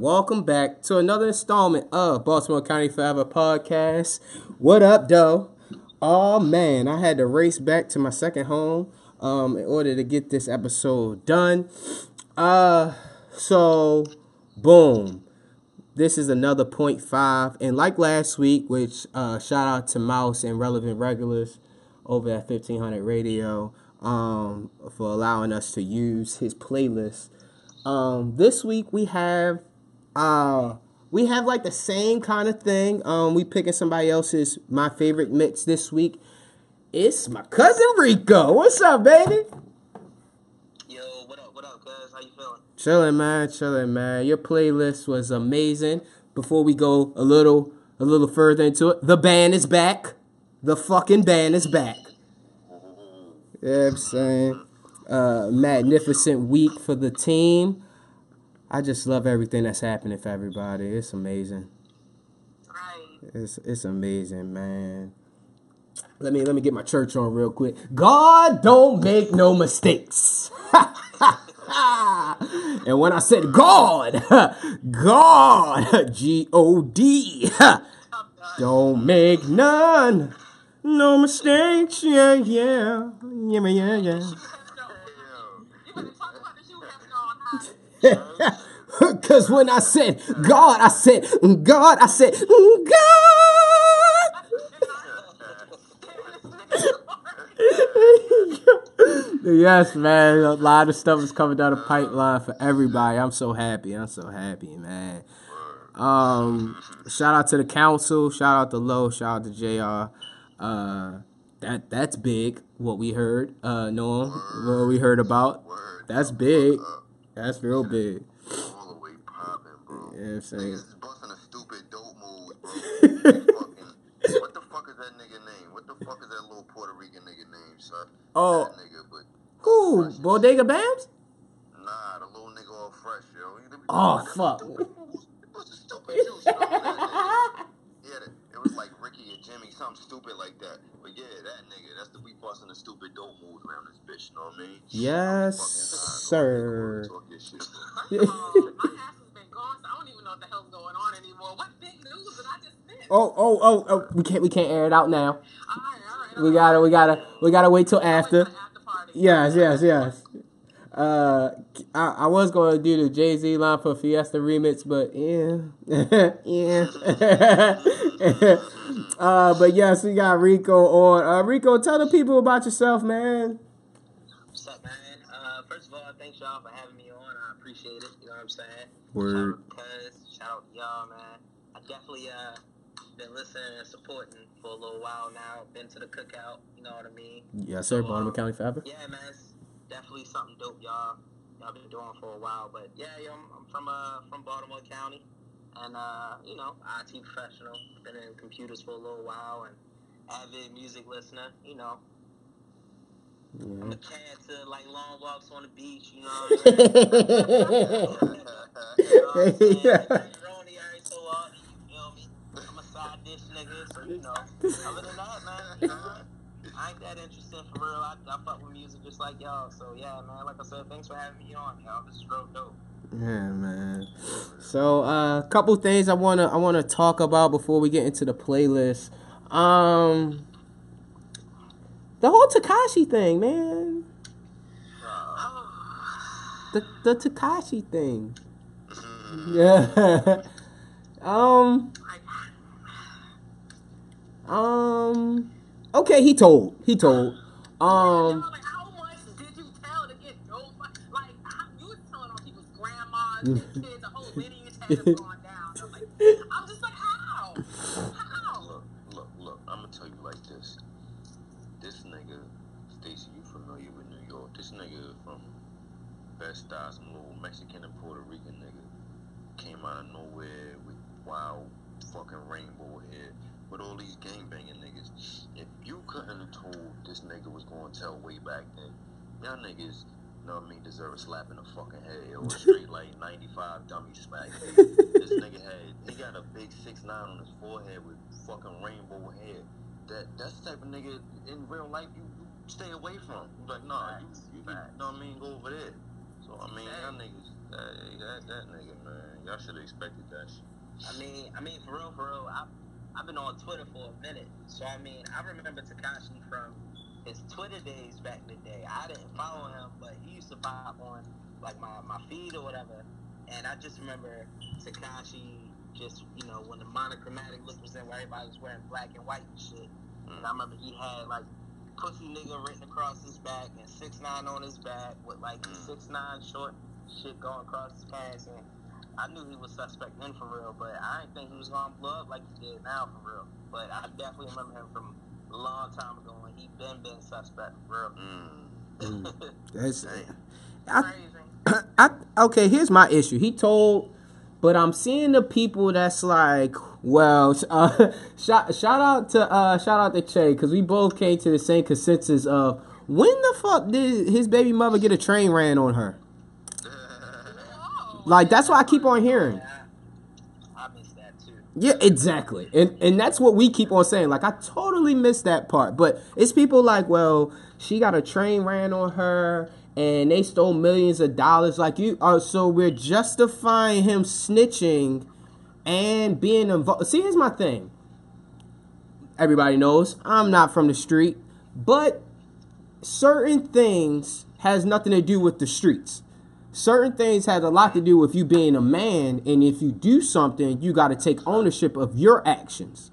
welcome back to another installment of Baltimore County Forever podcast. What up, though? Oh man, I had to race back to my second home um, in order to get this episode done. Uh, so boom, this is another point five, and like last week, which uh, shout out to Mouse and Relevant Regulars over at fifteen hundred Radio um, for allowing us to use his playlist. Um, this week we have uh we have like the same kind of thing. Um, we picking somebody else's my favorite mix this week. It's my cousin Rico. What's up, baby? Yo, what up, what up, cuz? How you feeling? Chilling, man. Chilling, man. Your playlist was amazing. Before we go a little a little further into it, the band is back. The fucking band is back. Yeah, I'm saying. Uh, magnificent week for the team. I just love everything that's happening for everybody. It's amazing. Right. It's it's amazing, man. Let me let me get my church on real quick. God don't make no mistakes. and when I said God, God, G O D, don't make none, no mistakes. Yeah, yeah, yeah, yeah, yeah. That's gone high. Cause when I said God, I said God, I said God. yes, man. A lot of stuff is coming down the pipeline for everybody. I'm so happy. I'm so happy, man. Um, shout out to the council. Shout out to Low. Shout out to Jr. Uh, that that's big. What we heard. Uh. What we heard about. That's big. That's real big. all the way popping, bro. Yeah, I'm saying. Niggas is busting a stupid dope move, bro. Fucking- what the fuck is that nigga name? What the fuck is that little Puerto Rican nigga name, son? Oh. That nigga, but Who? Bodega Bamz? Nah, the little nigga all fresh, yo. He- Oh, fuck. stupid. It was a stupid juice, you know it was like Ricky or Jimmy, something stupid like that. But yeah, that nigga, that's the we busting the stupid dope moves around this bitch, you know what I mean? Yes, Fucking, sir. Talk your shit. First my ass has been gone, so I don't even know what the hell's going on anymore. What big news did I just miss? Oh, oh, oh, oh! We can't, we can't air it out now. All right, all right. We gotta, we gotta, we gotta wait till after. After party. Yes, yes, yes. Uh, I, I was gonna do the Jay Z line for Fiesta remix, but yeah, yeah. uh, but yes, we got Rico on. Uh, Rico, tell the people about yourself, man. What's up, man? Uh, first of all, thanks y'all for having me on. I appreciate it. You know what I'm saying? Word. Shout out to shout out to y'all, man. I definitely uh been listening and supporting for a little while now. Been to the cookout, you know what I mean? Yes, sir. Baltimore County forever. Yeah, man, it's definitely something dope, y'all. Y'all been doing for a while, but yeah, yo, I'm, I'm from uh from Baltimore County, and uh, you know, IT professional. Been in computers for a little while, and avid music listener. You know, I'm a cat to like long walks on the beach. You know what I mean? You know what I'm saying? Yeah. Drink Roni every so often, you feel me? I'm a side dish nigga, so you know. Other than that, man, you know, I ain't that interested for real. I, I fuck with music just like y'all. So yeah, man. Like I said, thanks for having me on, y'all. This is real dope. Yeah, man. So, a uh, couple things I wanna I wanna talk about before we get into the playlist. Um, the whole Tekashi thing, man. The the Tekashi thing. Yeah. um. Um. Okay, he told. He told. Um. like, how much did you tell to get those? Like, how, you was telling on people's grandmas and kids, the whole lineage had them gone down. I'm like, I'm just like, how? How? Look, look, look. I'm gonna tell you like this. This nigga, Stacy, you familiar with New York? This nigga from Best Style, some little Mexican and Puerto Rican nigga, came out of nowhere with wild fucking rainbow hair, with all these gang couldn't have told this nigga was going to tell way back then, y'all niggas. You know what I mean? Deserve a slap in the fucking head or a straight like 95 dummy smack. this nigga had, he got a big 6'9 on his forehead with fucking rainbow hair. That that's the type of nigga in real life you, you stay away from. You like, nah, you, you, you know what I mean? Go over there. So I mean, y'all niggas, Hey, that, that nigga, man. Y'all should have expected that shit. I mean, I mean, for real, for real. I've, I've been on Twitter for a minute, so I mean, I remember Tekashi from his Twitter days back in the day. I didn't follow him, but he used to pop on like my, my feed or whatever, and I just remember Tekashi just you know when the monochromatic look was in, where everybody was wearing black and white and shit. And I remember he had like pussy nigga written across his back and six nine on his back with like Mm. six nine short shit going across his pants and I knew he was suspect then for real, but I didn't think he was gonna blow up like he did now for real. But I definitely remember him from a long time ago when he been been suspect for real. Mm. That's. I. I okay. Here's my issue. He told, but I'm seeing the people that's like, well, uh, shout shout out to uh, shout out to Che because we both came to the same consensus of when the fuck did his baby mother get a train ran on her? Like that's what I keep on hearing. Yeah, I, missed that too. Yeah, exactly. And and that's what we keep on saying. Like I totally missed that part. But it's people like, well, she got a train ran on her and they stole millions of dollars. Like you uh, so we're justifying him snitching and being involved. See, here's my thing. Everybody knows I'm not from the street, but certain things has nothing to do with the streets. Certain things has a lot to do with you being a man, and if you do something, you got to take ownership of your actions.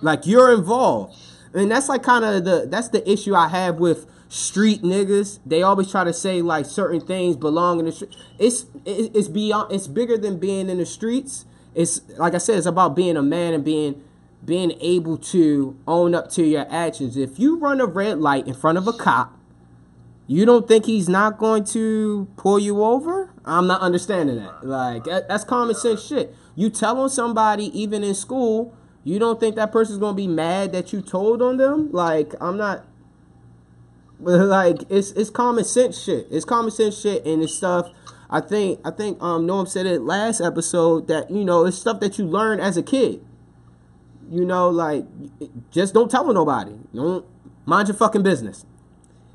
Like you're involved, and that's like kind of the that's the issue I have with street niggas. They always try to say like certain things belong in the street. It's it's beyond. It's bigger than being in the streets. It's like I said. It's about being a man and being being able to own up to your actions. If you run a red light in front of a cop, you don't think he's not going to pull you over? I'm not understanding that. Like that's common sense shit. You tell on somebody even in school, you don't think that person's going to be mad that you told on them? Like I'm not but like it's it's common sense shit. It's common sense shit and it's stuff I think I think um Noam said it last episode that you know it's stuff that you learn as a kid. You know, like just don't tell on nobody. Don't mind your fucking business.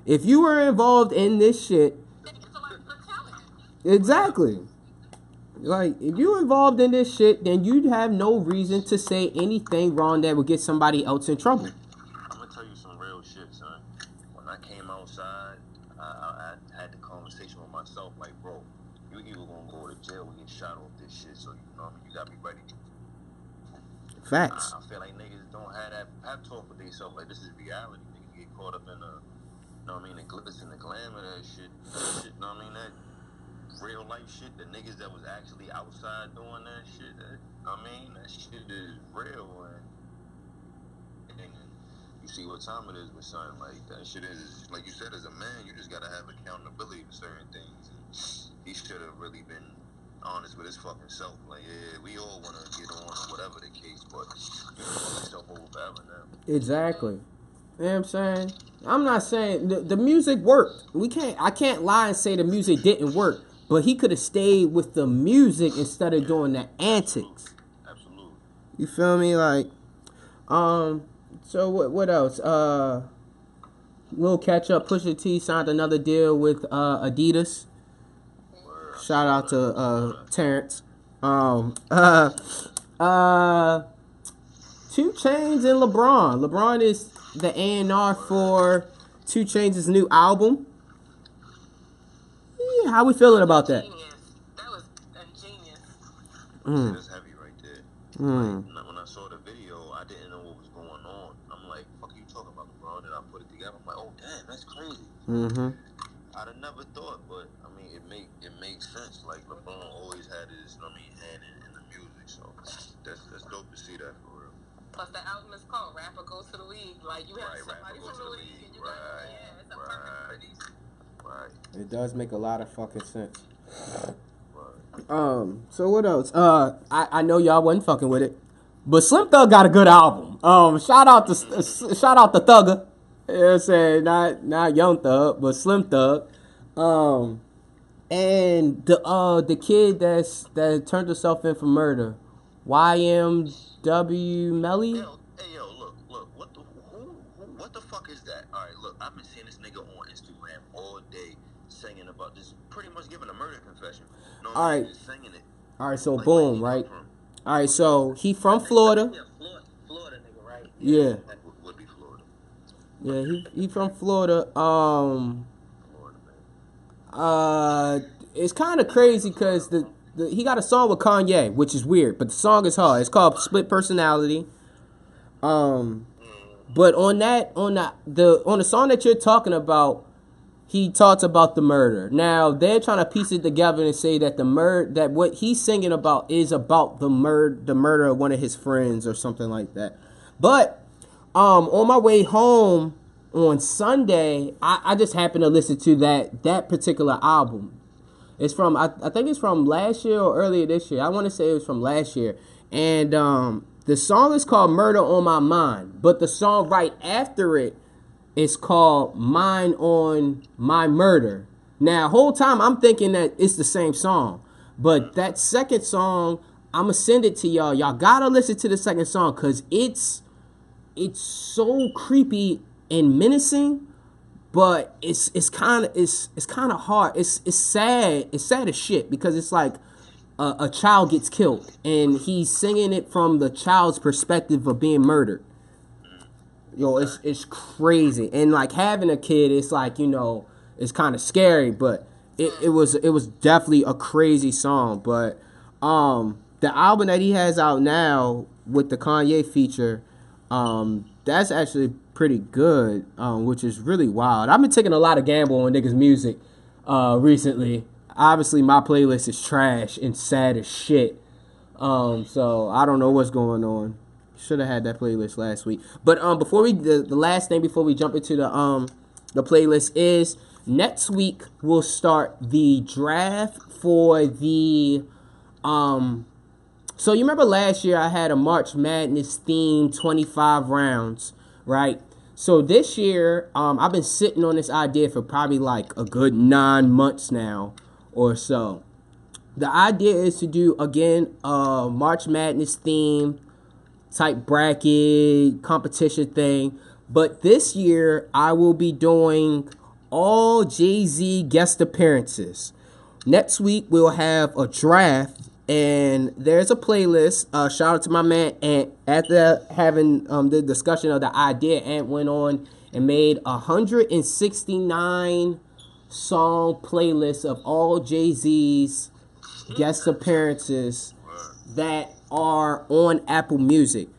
If you were involved in this shit, So like the challenge. exactly. Like if you involved in this shit, then you'd have no reason to say anything wrong that would get somebody else in trouble. I'm gonna tell you some real shit, son. When I came outside, I, I, I had the conversation with myself, like, bro, you either gonna go to jail or get shot off this shit. So you know, I mean, you gotta be ready. Facts I feel like niggas don't have that pep talk with themselves. Like this is reality. Niggas get caught up in the, you know what I mean, the glitz and the glam of that shit. You know what I mean? That real life shit. The niggas that was actually outside doing that shit. That, know I mean, that shit is real. And, and you see what time it is with something like that. Shit is like you said, as a man, you just gotta have accountability for certain things. And he should have really been honest with his fucking self. Like, yeah, we all wanna get on whatever the case, but you yourself over forever now. Exactly. You know what I'm saying? I'm not saying the, the music worked. We can't I can't lie and say the music didn't work. But he could have stayed with the music instead of doing the antics. Absolutely. You feel me? Like, um, so what? What else? Uh, little catch up. Pusha T signed another deal with uh Adidas. Shout out to uh Terrence. Um, uh, uh, 2 Chainz and LeBron. LeBron is the A and R for 2 Chainz' new album. Yeah, how we feeling about that? Genius. That was ingenious. Mm, That's heavy right there. mm, When I- When I saw the video, I didn't know what was going on. I'm like, fuck you talking about, LeBron? And I put it together. I'm like, oh, damn, that's crazy. mm-hmm. I'd have never thought, but I mean, it make it makes sense. Like LeBron always had his, I mean, hand in, in the music, so that's that's dope to see that for real. Plus the album is called Rapper Goes to the League. Like you have Right, somebody Rapper Goes from to the the league and you League. got Right, yeah, it's a right. perfect. Right, It does make a lot of fucking sense. Um, so what else? Uh, I, I know y'all wasn't fucking with it, but Slim Thug got a good album. Um, shout out to uh, shout out to Thugger. You know what I'm saying? Not not Young Thug, but Slim Thug. Um, and the uh the kid that's that turned herself in for murder, YNW Melly. Yo, hey yo, look, look, what the who, who what the fuck is that? All right, look, I've been seeing this nigga on Instagram all day singing about just pretty much giving a murder confession. What All right. Singing it. All right, so Like, boom, right? from. All right, so he from Florida. Yeah, Florida, Florida nigga, right? Yeah, Would, would be Florida. yeah, he he from Florida. Um, Florida, uh, it's kind of crazy because the, the he got a song with Kanye, which is weird, but the song is hard. It's called Split Personality. Um, but on that on that the on the song that you're talking about, he talks about the murder. Now they're trying to piece it together and say that the murder that what he's singing about is about the murder the murder of one of his friends or something like that. But um on my way home on Sunday, I, I just happened to listen to that that particular album. It's from I, I think it's from last year or earlier this year. I want to say it was from last year. And um the song is called Murder on My Mind, but the song right after it is called Mine on My Murder. Now, whole time I'm thinking that it's the same song, but that second song, I'm gonna send it to y'all. Y'all gotta listen to the second song because it's it's so creepy and menacing, but it's it's kind of it's it's kind of hard. It's it's sad. It's sad as shit because it's like a, a child gets killed and he's singing it from the child's perspective of being murdered. Yo, it's it's crazy. And like having a kid, it's like, you know, it's kind of scary, but it, it was it was definitely a crazy song. But um the album that he has out now with the Kanye feature, um, that's actually pretty good, um, which is really wild. I've been taking a lot of gamble on niggas' music uh recently. Obviously my playlist is trash and sad as shit. Um, so I don't know what's going on. Should have had that playlist last week. But um, before we the, the last thing before we jump into the um the playlist is next week we'll start the draft for the um. So you remember last year I had a March Madness theme, twenty five rounds, right? So this year, um, I've been sitting on this idea for probably like a good nine months now, or so. The idea is to do again a March Madness theme type bracket competition thing. But this year, I will be doing all Jay Z guest appearances. Next week, we'll have a draft, and there's a playlist. Uh, shout out to my man Ant. After having um, the discussion of the idea, Ant went on and made 169 song playlist of all Jay Z's guest appearances that are on Apple Music.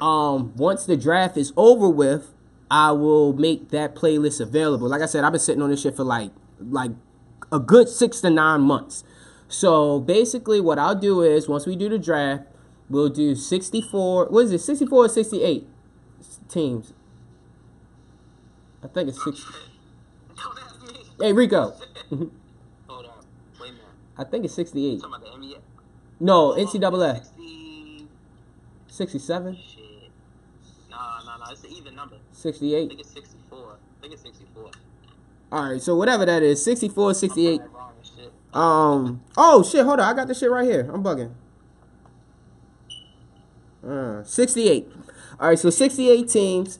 Um, once the draft is over with, I will make that playlist available. Like I said, I've been sitting on this shit for like like a good six to nine months. So basically, what I'll do is once we do the draft, we'll do 64. What is it? 64 or 68 teams? I think it's six. Don't ask me. Hey Rico, Hold up. Wait a minute. I think it's 68. Talking about the NBA. No, NCAA 67, Shit. Nah, nah, nah. It's an even number. I 68. think it's 64. I think it's 64. All right, so whatever that is, 64, I'm 68. probably wrong and shit. Um. Oh shit! Hold on, I got this shit right here. I'm bugging. Uh, 68. All right, so 68 teams.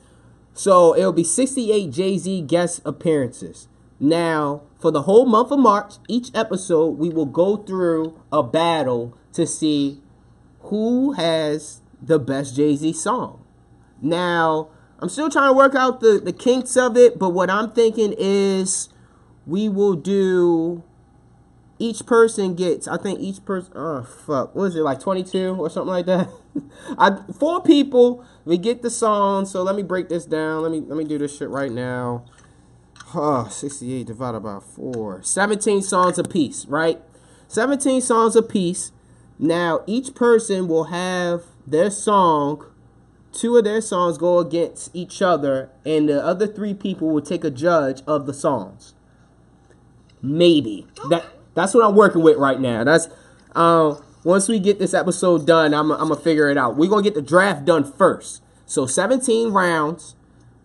So it'll be 68 Jay Z guest appearances. Now, for the whole month of March, each episode we will go through a battle to see who has the best Jay Z song. Now, I'm still trying to work out the, the kinks of it, but what I'm thinking is we will do each person gets I think each person oh fuck what is it like 22 or something like that? I four people we get the song so let me break this down. Let me let me do this shit right now. Oh 68 divided by 4 17 songs a piece right? 17 songs a piece now each person will have their song. Two of their songs go against each other and the other three people will take a judge of the songs. Maybe. That that's what i'm working with right now. That's um once we get this episode done i'm, I'm gonna figure it out. We're gonna get the draft done first. So 17 rounds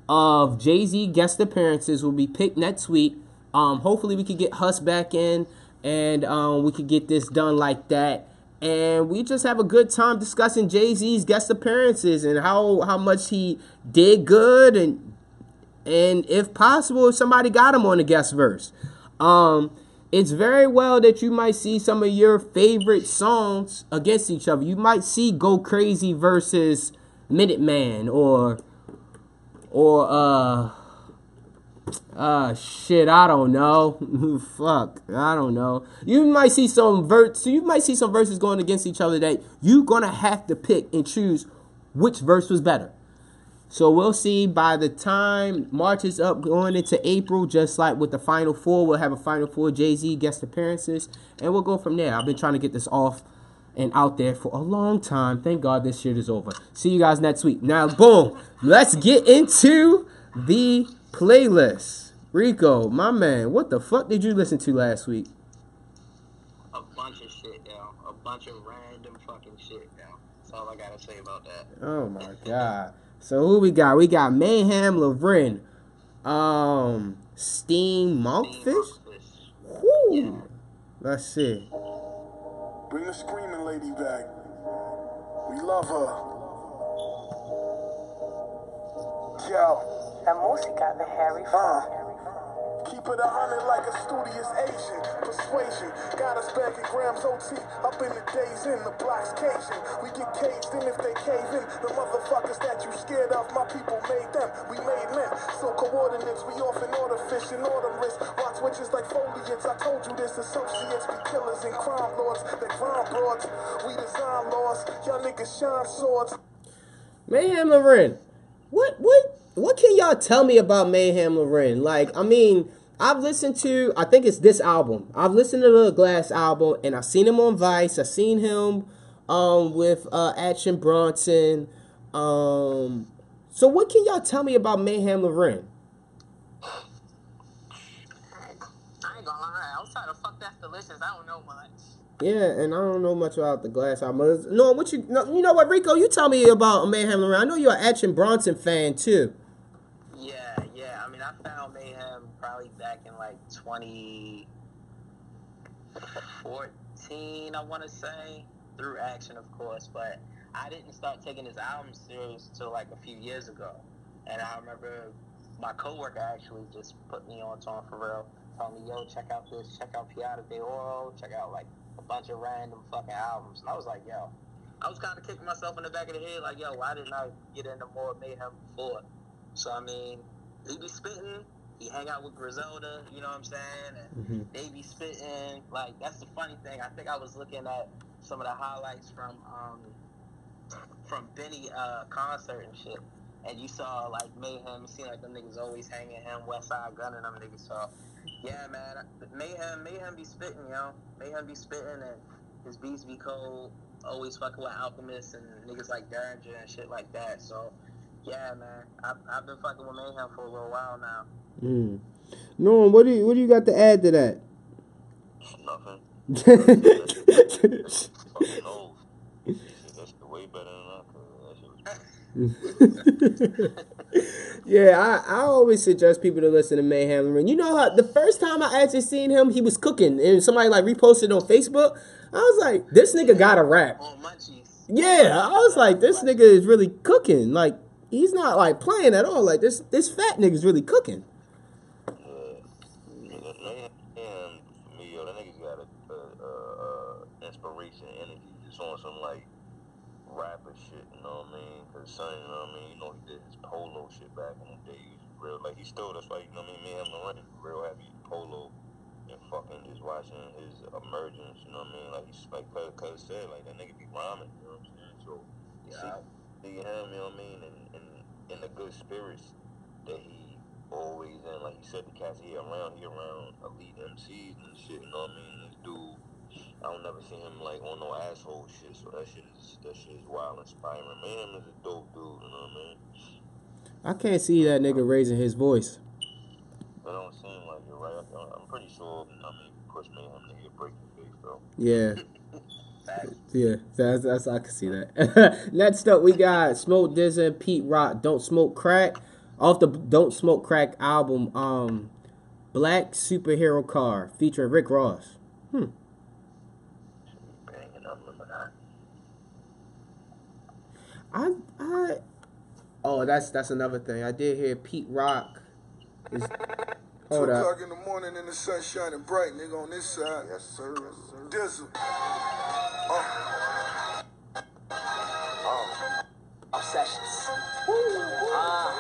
of jay-z guest appearances will be picked next week. Um hopefully we could get Huss back in and um we could get this done like that. And we just have a good time discussing jay-z's guest appearances and how how much he did good and and if possible, if somebody got him on the guest verse. Um, it's very well that you might see some of your favorite songs against each other. You might see Go Crazy versus Minuteman or or uh uh shit, I don't know. Fuck, I don't know. You might see some verse you might see some verses going against each other that you're gonna have to pick and choose which verse was better. So we'll see by the time March is up going into April, just like with the Final Four, we'll have a Final Four Jay Z guest appearances, and we'll go from there. I've been trying to get this off and out there for a long time. Thank God this shit is over. See you guys next week. Now, boom, let's get into the playlist. Rico, my man, what the fuck did you listen to last week? A bunch of shit, yo. A bunch of random fucking shit, yo. That's all I gotta say about that. Oh my god. So who we got? We got Meyhem Lauren, um, Steam Monkfish. Monkfish. Whoo. Yeah. Let's see. Bring the screaming lady back. We love her. Yo, La música de Harry uh. Keep it a hundred like a studious Asian. Persuasion got us back at Grams OT. Up in the days in the blocks Cajun. We get caged in if they cave in. The motherfuckers that you scared of, my people made them. We made men. So coordinates, we off in order fish and autumn wrist. Watch witches like foliage. I told you this. Associates be killers and crime lords. They crime broads. We design laws. Y'all niggas shine swords. Meyhem Lauren. What what what can y'all tell me about Meyhem Lauren? Like, I mean, I've listened to I think it's this album. I've listened to the Glass album and I've seen him on Vice. I've seen him um with uh Action Bronson. Um so what can y'all tell me about Meyhem Lauren? I ain't gonna lie. Outside of fuck that's delicious, I don't know much. Yeah, and I don't know much about the Glass album. No, what you no, you know what, Rico? You tell me about Meyhem Lauren. I know you're an Action Bronson fan too. Yeah, yeah. I mean, I found Meyhem back in like 2014, I want to say, through Action, of course. But I didn't start taking his album serious till like a few years ago. And I remember my coworker actually just put me on to him for real, telling me, "Yo, check out this, check out Piata de Oro, check out like a bunch of random fucking albums." And I was like, "Yo." I was kind of kicking myself in the back of the head, like, yo, why didn't I get into more Meyhem before? So I mean, he be spitting. He hang out with Griselda, you know what I'm saying? And Mhm. they be spitting. Like that's the funny thing. I think I was looking at some of the highlights from um from Benny uh concert and shit. And you saw like Meyhem. You seen like them niggas always hanging him, West Side gunning them niggas. So yeah, man, Meyhem, Meyhem be spitting, yo. Meyhem be spitting, and his beats be cold. Always fucking with Alchemist and niggas like Derringer and shit like that. So yeah, man, I've, I've been fucking with Meyhem for a little while now. Mm. Norm, what do you what do you got to add to that? Nothing. Fucking old. That's way better than I could. That shit was yeah, I, I always suggest people to listen to Meyhem Lauren. You know how the first time I actually seen him, he was cooking, and somebody like reposted on Facebook. I was like, this nigga got a rap. On Munchies. Yeah, I was like, this nigga is really cooking. Like, he's not like playing at all. Like this this fat nigga's really cooking. Yeah, that man, man, for me, yo, that nigga got a, a, a, a inspiration, energy, just on some like rapper shit. You know what I mean? Cause son, you know what I mean? You know he did his polo shit back in the day. He was real, like he still. That's why you know what I mean. Me and him running real heavy polo and fucking just watching his emergence. You know what I mean? Like he's like cause, cause said like that nigga be rhyming. You know what I'm saying? So Yeah. see, see him, you know what I mean? And and in the good spirits that he always in. Like he said, the cats he around, he around elite MCs and shit. You know what I mean? This dude, I don't never see him like on no asshole shit. So that shit is that shit is wild, inspiring. Man, is a dope dude. You know what I mean? I can't see that nigga raising his voice. It don't seem like you're right. I'm pretty sure. I mean, push me him to get break the face though. Yeah. Facts. Yeah, that's, that's I can see that. Next up, we got Smoke DZA, Pete Rock, Don't Smoke Crack, off the Don't Smoke Crack album, um, Black Superhero Car featuring Rick Ross. Banging up with that. I I oh that's that's another thing. I did hear Pete Rock is Two Hold up. o'clock in the morning and the sun shining bright, nigga, on this side. Yes, sir. Yes, sir. Dizzle. Obsessions. Ah,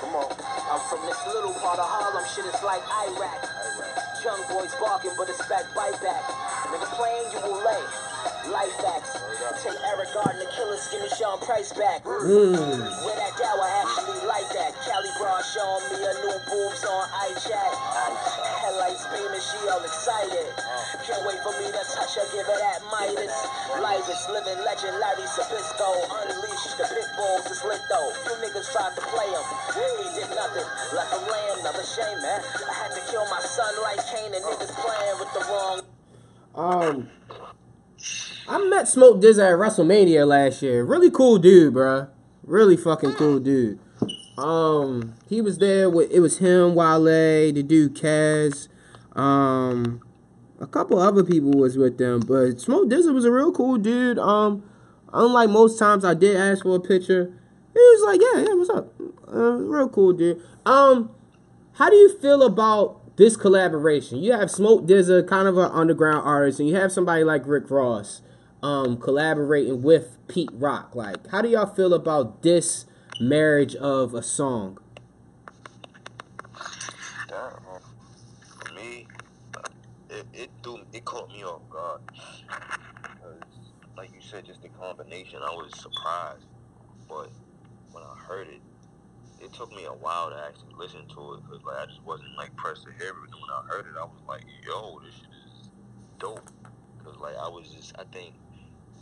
Come on. I'm from this little part of Harlem, shit is like Iraq. Young boys barking, but it's back, bite back. Nigga playing, you will lay. Life backs. Take Eric Garner, killers, give me Sean Price back. Mm. Where that gal, I actually like that. Cali bra showing me a new boobs on iChat. Headlights beaming, she all excited. Can't wait for me to touch her, give her that Midas. Life is living legend, Larry Sabisco. Unleash the pit bulls, it's lit though. You niggas tried to play him. He did nothing, left him laying, another shame, man. I had to kill my son like Kane and niggas playing with the wrong. Um, I met Smoke DZA at WrestleMania last year. Really cool dude, bruh. Really fucking cool dude. Um, he was there with it was him, Wale, the dude Kaz, um, a couple other people was with them, but Smoke DZA was a real cool dude. Um, unlike most times I did ask for a picture, he was like, yeah, yeah, what's up? Uh, real cool dude. Um, how do you feel about this collaboration? You have Smoke DZA, kind of an underground artist, and you have somebody like Rick Ross um, collaborating with Pete Rock. Like, how do y'all feel about this marriage of a song? For me, it, it threw it caught me off guard. like you said, just the combination, I was surprised. But when I heard it, it took me a while to actually listen to it because like I just wasn't like pressed to hear it. And when I heard it, I was like, "Yo, this shit is dope." Because like I was just, I think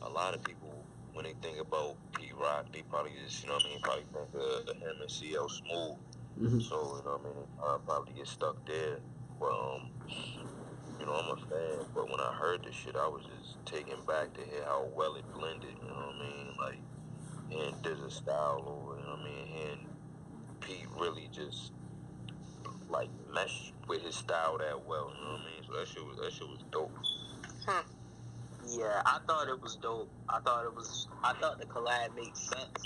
a lot of people when they think about Pete Rock, they probably just, you know what I mean, probably think of him and CL Smooth. Mhm. So, you know what I mean? I probably get stuck there. But, um, you know, I'm a fan. But when I heard this shit, I was just taken back to hear how well it blended. You know what I mean? Like, and there's a style over, you know what I mean? And Pete really just, like, meshed with his style that well. You know what I mean? So that shit was, that shit was dope. Yeah, I thought it was dope. I thought it was. I thought the collab made sense.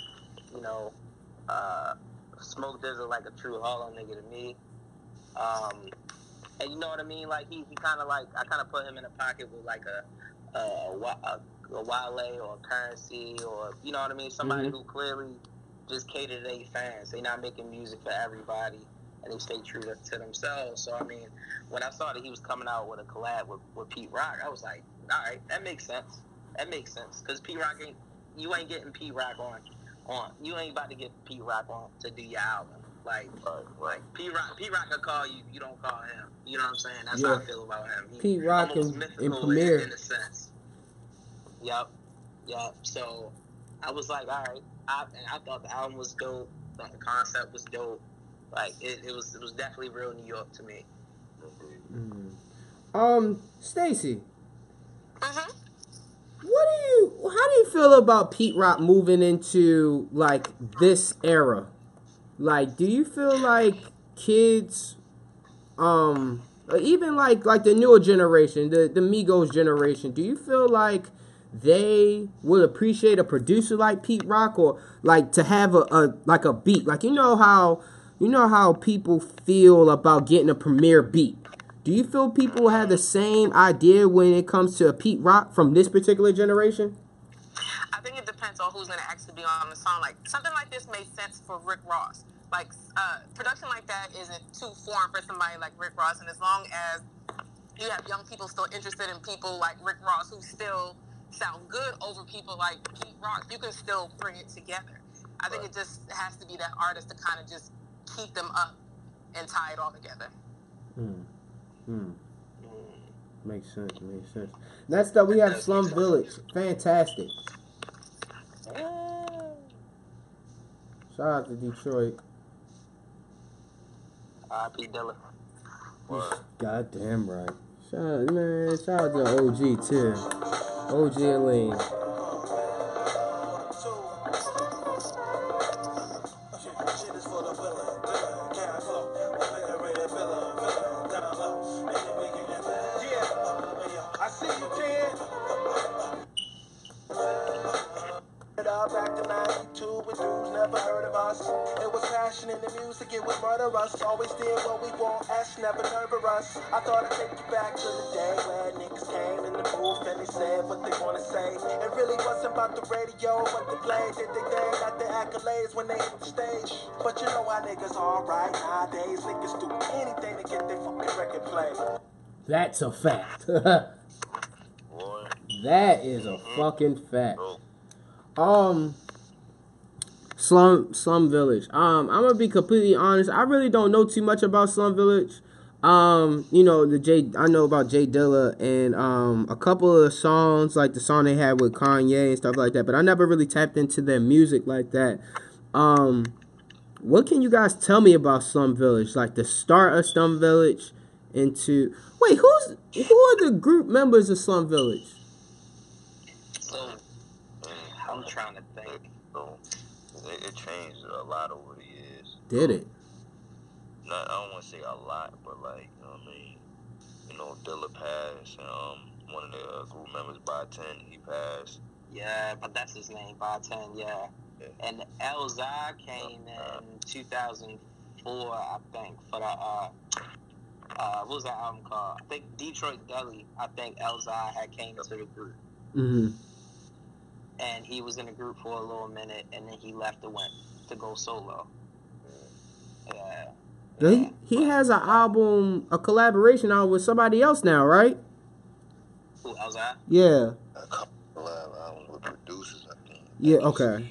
You know, uh, Smoke Dizzle like a true Harlem nigga to me. Um, and you know what I mean? Like he, he kind of like I kind of put him in a pocket with like a a, a, a, Wale or a Currency or you know what I mean? Somebody Mhm. who clearly just cater to their fans. They not making music for everybody. And they stay true to, to themselves. So I mean, when I saw that he was coming out with a collab with, with Pete Rock, I was like, all right, that makes sense. That makes sense because P Rock ain't you ain't getting P Rock on on you ain't about to get P Rock on to do your album. Like like P Rock, Pete Rock could call you, you don't call him. You know what I'm saying? That's how Yeah. I feel about him. He Pete Rock mythical in- Premier. in a sense. Yep, yep. So I was like, all right. I and I thought the album was dope. Thought the concept was dope. Like it, it was it was definitely real New York to me. Mm. Um, Stacy, Mm-hmm. what do you? How do you feel about Pete Rock moving into like this era? Like, do you feel like kids, um, even like like the newer generation, the the Migos generation, do you feel like they would appreciate a producer like Pete Rock or like to have a, a like a beat? Like you know how you know how people feel about getting a Premier beat. Do you feel people have the same idea when it comes to a Pete Rock from this particular generation? I think it depends on who's going to actually be on the song. Like something like this made sense for Rick Ross. Like uh, production like that isn't too foreign for somebody like Rick Ross, and as long as you have young people still interested in people like Rick Ross who still sound good over people like Pete Rock, you can still bring it together. I think it just has to be that artist to kind of just keep them up and tie it all together. Hmm. Makes sense. Makes sense. Next up, we have Slum Village. Fantastic. Shout out to Detroit. R.I.P. Dilla. But God right. Shout out, man. Shout out to OG too. OG and what they wanna say. It really wasn't about the radio, but they played, did they thing, got the accolades when they hit the stage. But you know how niggas are right nowadays. Niggas do anything to get their fucking record played. That's a fact. That is a fucking fact. Um, Slum Slum Village. Um, I'm gonna be completely honest. I really don't know too much about Slum Village. Um, you know the J. I know about Jay Dilla and um a couple of songs like the song they had with Kanye and stuff like that. But I never really tapped into their music like that. Um, what can you guys tell me about Slum Village? Like the start of Slum Village into wait, who's who are the group members of Slum Village? So I'm trying to think. So it, it changed a lot over the years. Did it? Not, I don't want to say a lot, but like, you know what I mean? You know, Dilla passed. and, Um, one of the uh, group members, Baatin, he passed. Yeah, but that's his name, Baatin. Yeah, Yeah. and Elzhi came in 2004, I think, for the uh, uh, what was that album called? I think Detroit Deli. I think Elzhi had came into the group, Mm-hmm. and he was in the group for a little minute, and then he left and went to go solo. Yeah. He he has an album, a collaboration album with somebody else now, right? Who Elzhi? Yeah. A couple of albums with producers, I think. Yeah. Okay.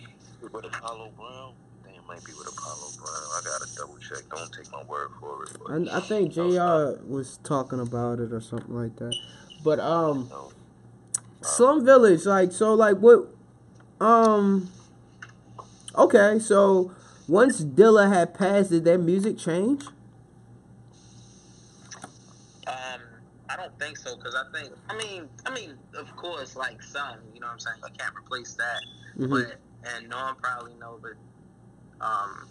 With Apollo Brown? I think it might be with Apollo Brown. I gotta double check. Don't take my word for it. But I, I think Jr. was talking about it or something like that. But um, No. Slum Village, like so, like what? Um. Okay, so once Dilla had passed, did their music change? Um, I don't think so because I think I mean I mean of course like some you know what I'm saying you can't replace that Mhm. but and Norm probably know but um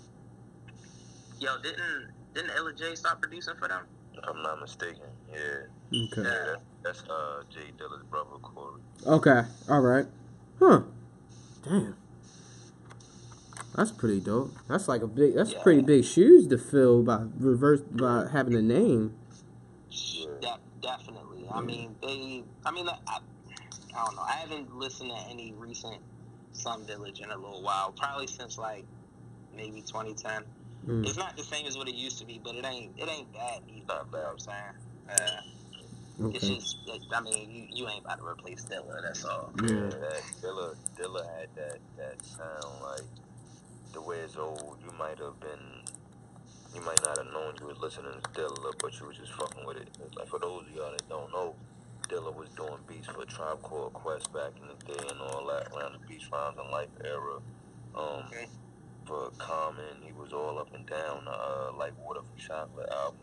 yo didn't didn't Illa J start producing for them If I'm not mistaken. Yeah. Okay. Yeah, that's uh Jay Dilla's brother, Corey. Okay. All right. Huh. Damn. That's pretty dope. That's like a big. That's Yeah. pretty big shoes to fill by reverse by having a name. Yeah. De- definitely I mean they I mean I, I I don't know I haven't listened to any recent Slum Village in a little while probably since like maybe 2010 Mm. it's not the same as what it used to be but it ain't it ain't bad either Not you know what I'm saying yeah. It's just, it, I mean, you, you ain't about to replace Dilla, that's all. Yeah, Yeah. that Dilla, Dilla had that that sound like the way it's old. You might have been, you might not have known you was listening to Dilla, but you was just fucking with it. Like for those of y'all that don't know, Dilla was doing beats for Tribe Called Quest back in the day and all that around the Beats Rhymes and Life era. Um, Okay. for Common, he was all up and down. Uh, like Water for Chocolate album.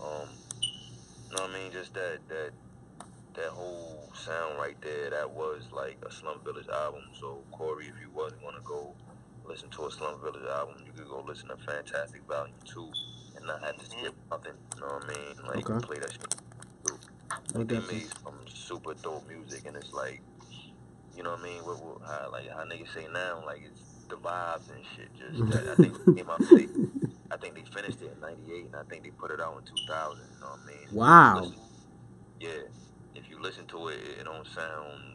Um, you know what I mean? Just that that that whole sound right there, that was like a Slum Village album. So Corey, if you wasn't gonna go listen to a Slum Village album, you could go listen to Fantastic Volume Two and not have to skip nothing. You know what I mean? Like Okay. play that shit. Like, they made some super dope music, and it's like, you know what I mean? What, what, how like how niggas say now, like it's the vibes and shit. Just that, I think came out. They, I think they finished it in '98, and I think they put it out in 2000. You know what I mean? Wow. Listen- yeah, if you listen to it, it don't sound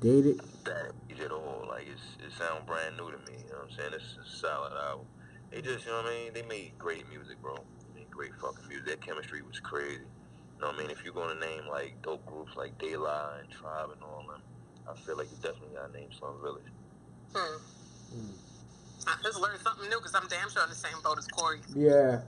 Dated. that age at all. Like it's it sound brand new to me. You know what I'm saying? It's a solid album. They just, you know what I mean? They made great music, bro. They made great fucking music. Their chemistry was crazy. You know what I mean? If you're gonna name like dope groups like De La and Tribe and all them, I feel like you definitely gotta name Slum Village. Hmm. I just learned something new because I'm damn sure in the same boat as Corey. Yeah.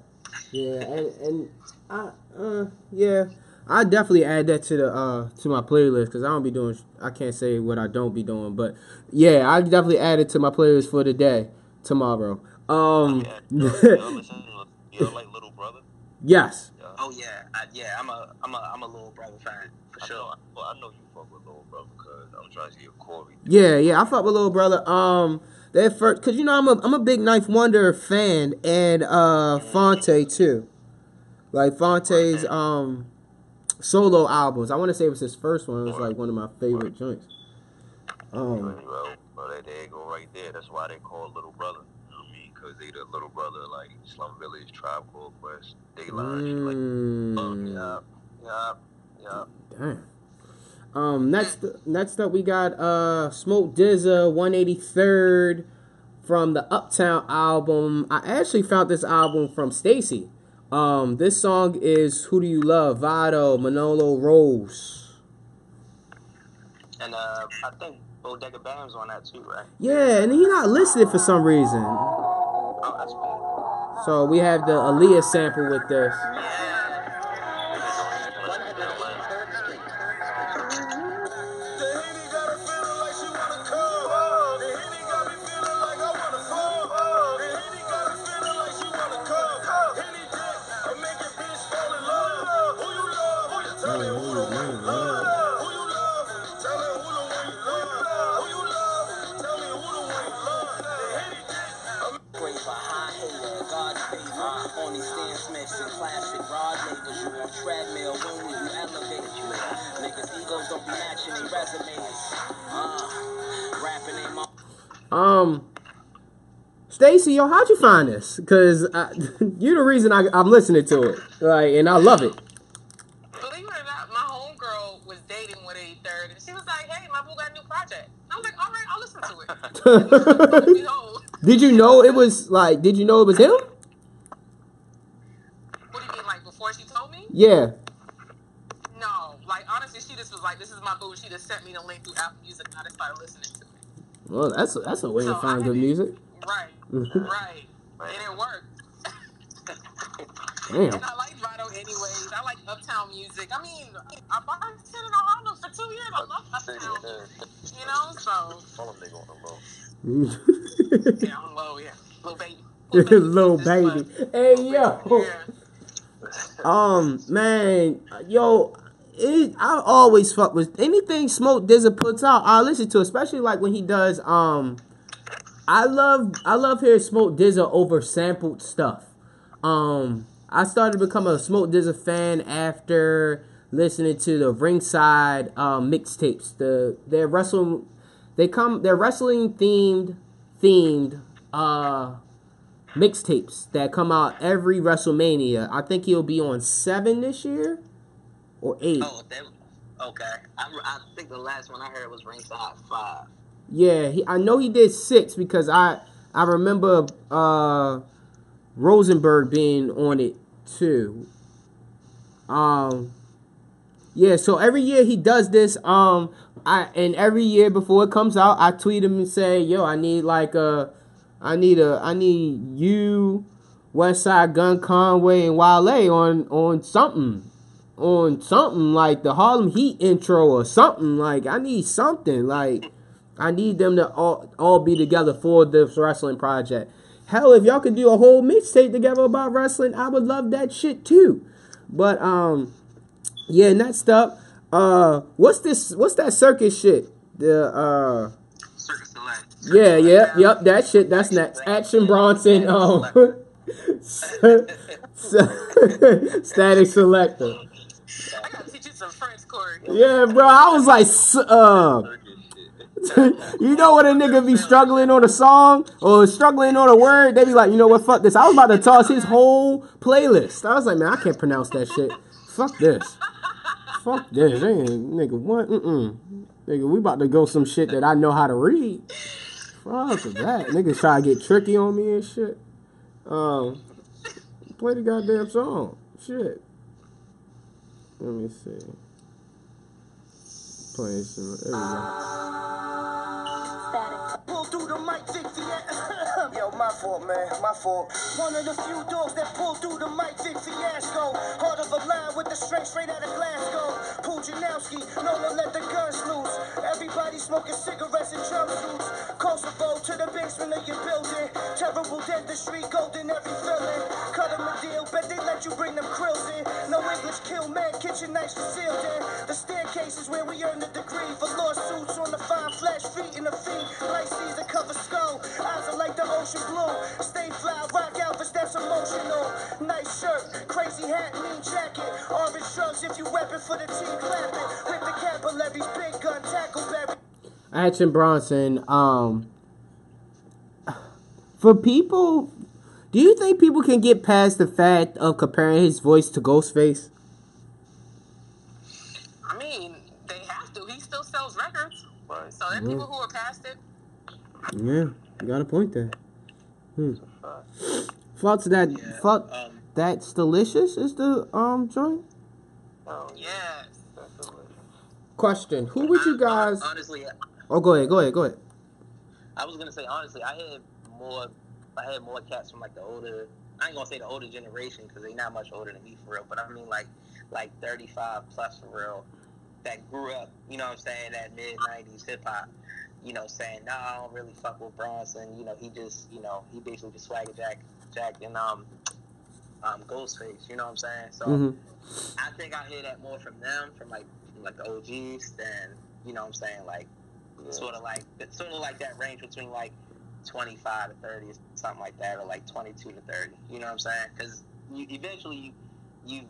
Yeah. And and I uh yeah. I definitely add that to the uh to my playlist because I don't be doing. I can't say what I don't be doing, but yeah, I definitely add it to my playlist for the day tomorrow. Um. Yeah, y'all, y'all listen, y'all like Little Brother? yes. Y'all- Oh yeah, I, yeah. I'm a, I'm a, I'm a little brother fan for I know, sure. well, I know you fuck with Little Brother because I'm trying to see if Corey. Yeah, yeah, I fuck with little brother. Um, that first, cause you know I'm a I'm a big 9th Wonder fan and uh Phonte too, like Phonte's um solo albums. I want to say it was his first one. It was like one of my favorite joints. Um, Well, well, there you go right there. That's why they call Little Brother. You know what I mean? Because they the little brother like Slum Village, Tribe Called Quest, Dayline, like. Mm, Yeah, yeah, yeah. damn. Um, next, next up we got uh Smoke DZA 183rd from the Uptown album. I actually found this album from Stacy. Um, this song is "Who Do You Love?" Vado, Manolo, Rose. And uh, I think Bodega Bamz on that too, right? Yeah, and he not listed for some reason. Oh. So we have the Aaliyah sample with this. The Um, Stacy, yo, how'd you find this? Cause I, you're the reason I, I'm listening to it, like, and I love it. Believe it or not, my homegirl was dating with a third, and she was like, "Hey, my boo got a new project." I was like, "All right, I'll listen to it." Did you know it was like? Did you know it was him? what do you mean, like before she told me? Yeah. No, like honestly, she just was like, "This is my boo." She just sent me the link through Apple Music, and I just started listening. Well, that's a, that's a way So to find I good music. Right, right, and it worked. Damn. And I like Vado anyways. I like Uptown music. I mean, I bartended in a Harlem for two years. I love Uptown music. You know, so Follow nigga on the low. yeah, I'm low, yeah, little baby, Little This baby. one. Hey yo. Yeah. Um, man, yo, it, I always fuck with anything Smoke DZA puts out. I listen to, especially like when he does. Um, I love I love hearing Smoke DZA over sampled stuff. Um, I started to become a Smoke DZA fan after listening to the Ringside um, mixtapes. The they're wrestling, they come they're wrestling themed themed uh mixtapes that come out every WrestleMania. I think he'll be on seven this year or eight. Oh, that, okay. I, I think the last one I heard was Ringside Five. Yeah, he, I know he did six because I I remember uh, Rosenberg being on it too. Um, yeah, so every year he does this. Um, I and every year before it comes out, I tweet him and say, "Yo, I need like a, I need a, I need you, Westside Gunn Conway and Wale on on something." On something like the Harlem Heat intro or something like I need something like I need them to all, all be together for this wrestling project. Hell, if y'all could do a whole mixtape together about wrestling, I would love that shit too. But um, yeah, next up, uh, what's this? What's that circus shit? The uh, yeah, yeah, yep, that shit. That's next. Action Bronson. Um, Statik Selektah. I gotta teach you some French. Yeah, bro. I was like, uh. you know what a nigga be struggling on a song or struggling on a word, they be like, you know what, fuck this. I was about to toss his whole playlist. I was like, man, I can't pronounce that shit. Fuck this. Fuck this. Ain't, nigga, what? Mm-mm. Nigga, we about to go some shit that I know how to read. Fuck that. Niggas try to get tricky on me and shit. Um, play the goddamn song. Shit. Let me see. Play some. There we go. Pull through the mic, Vic Fiasco. Yo, my fault, man, my fault. One of the few dogs that pulled through the mic, Vic Fiasco. Heart of a lion with the strength straight out of Glasgow. Pool Janowski, no one let the guns loose. Everybody smoking cigarettes and jumpsuits. Kosovo to the basement of your building. Terrible dentistry, golden every filling. Cut them a deal, bet they let you bring them krills in. English kill man, kitchen nights concealed in. The staircase is where we earn the degree. For lawsuits on the fine flesh, feet in the feet. Light season cover skull. Eyes are like the ocean blue. Stay fly, rock Elvis, that's emotional. Nice shirt, crazy hat, mean jacket. Orange shrugs if you weapon for the team clapping. With the capillaries, big gun, tackleberry. Action Bronson. Um, for people, Do you think people can get past the fact of comparing his voice to Ghostface? I mean, they have to. He still sells records. Right. So there are people who are past it. Yeah, you got a point there. Hmm. Fact. Fuck that. Yeah, Fuck um, that's delicious. Is the um joint? Oh, Yes. Question: Who would you guys? Honestly, Oh, go ahead. Go ahead. Go ahead. I was gonna say honestly, I had more. I had more cats from like the older. I ain't gonna say the older generation because they not much older than me for real. But I mean like like 35 plus for real that grew up. You know what I'm saying? That mid 90s hip hop. You know, saying nah, I don't really fuck with Bronson. You know, he just you know he basically just swagger Jack Jack and um um Ghostface. You know what I'm saying? So. hmm I think I hear that more from them, from like from like the OGs, than you know what I'm saying like Yeah. sort of like sort of like that range between like 25 to 30 or something like that, or like 22 to 30. You know what I'm saying? Because you eventually you, you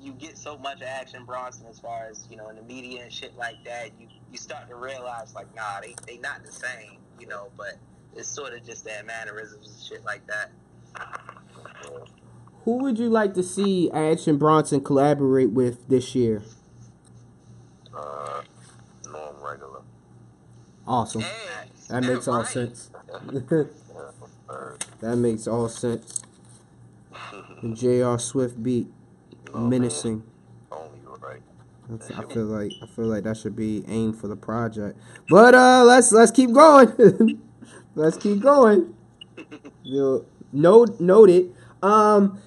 you get so much action Bronson as far as you know in the media and shit like that. You you start to realize like nah they they not the same. You know, but it's sort of just that mannerisms and shit like that. Who would you like to see Action Bronson collaborate with this year? Uh, Norm Regular. Awesome. Hey. That makes all right. sense. That makes all sense. The J.R. Swift beat, Oh, menacing. Only right. That's- I feel like I feel like that should be aimed for the project. But uh, let's let's keep going. let's keep going. You note noted. Um,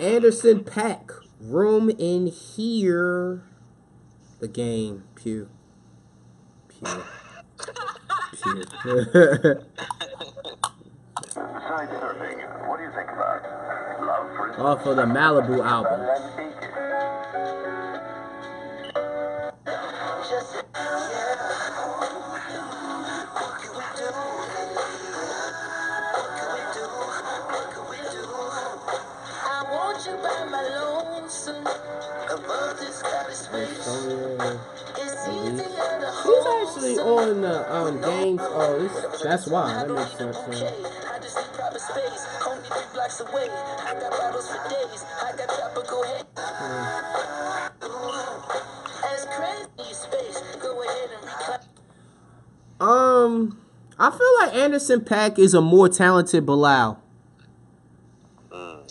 Anderson Paak room in here. The game pew. Pew. for Off of the Malibu album. I want you by my lonesome. Above the sky space. Actually on the um games. Oh, this, that's why. That makes sense. Okay, man. I just need proper space. Only three blocks away. I got bottles for days. I got tropical head. As crazy space. Go ahead and recline. Um, I feel like Anderson Paak is a more talented Bilal. Mm.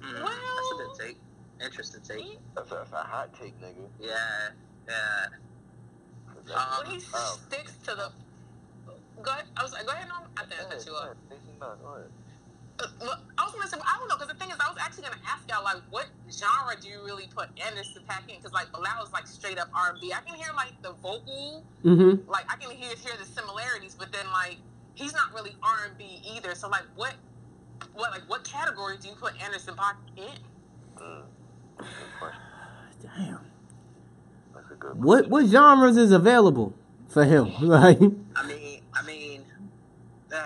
Mm, that's a good take. Interesting take. That's, a, that's a hot take, nigga. Yeah, yeah. 'Cause that's- When he oh, sticks to the. Go ahead. I was like, go ahead, Norm. I think I go cut you go off. ahead. Stacey, no, go ahead. Uh, look, I was gonna say, I don't know, because the thing is, I was actually gonna ask y'all, like, what genre do you really put Anderson Paak in? Because like Bilal is like straight up R and B. I can hear like the vocal, Mm-hmm. like I can hear hear the similarities, but then like he's not really R and B either. So like, what, what like what category do you put Anderson Paak in? Mm. Good question. Damn. That's a good one. What what genres is available for him? Like, I mean, I mean, uh,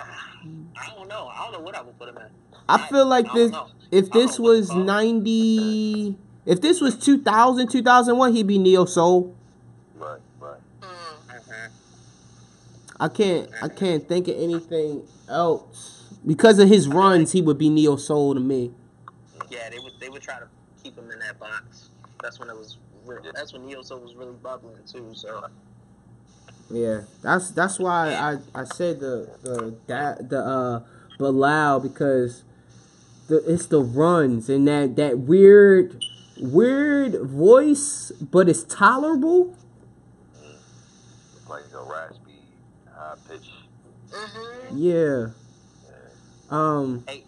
I don't know. I don't know what I would put him in. I feel like I this. know. If this was to call it. ninety, if this was 2000, 2001, he'd be neo soul. Right, right. Mm. Mhm. I can't I can't think of anything else because of his runs. He would be neo soul to me. Yeah, they would they would try to keep him in that box. That's when it was. Real, that's when Neo Soul was really bubbling too. So Yeah, that's that's why I, I said the the that the uh Bilal because the it's the runs and that that weird weird voice, but it's tolerable. Like a raspy, high pitch. Mm-hmm. Yeah. Um. hey,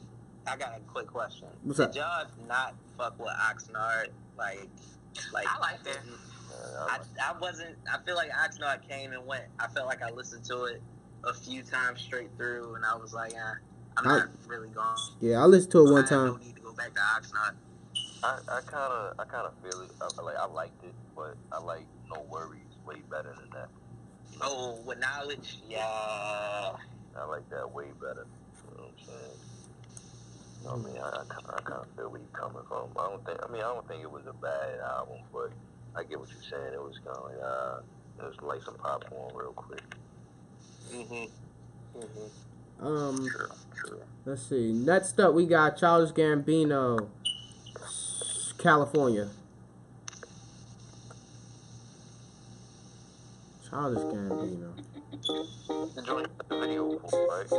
I got a quick question. What's Did up? y'all not fuck with Oxnard? Like, like I like that. Uh, I, I wasn't. I feel like Oxnard came and went. I felt like I listened to it a few times straight through, and I was like, eh, I'm I- not really gone. Yeah, I listened to it I one have no time. need to go back to Oxnard. I, I kind of, I kind of feel it. I, like I liked it, but I like NxWorries way better than that. Oh, with Knxwledge, yeah. I like that way better. You know what I'm saying? You know what I mean, I, I, kind of, I kind of feel where you're coming from. I don't think, I mean, I don't think it was a bad album, but I get what you're saying. It was kind of like, uh, it was like some popcorn real quick. Mhm. Mhm. Um, True, true. let's see. Next up, we got Childish Gambino, California. Childish Gambino. The joint the video right?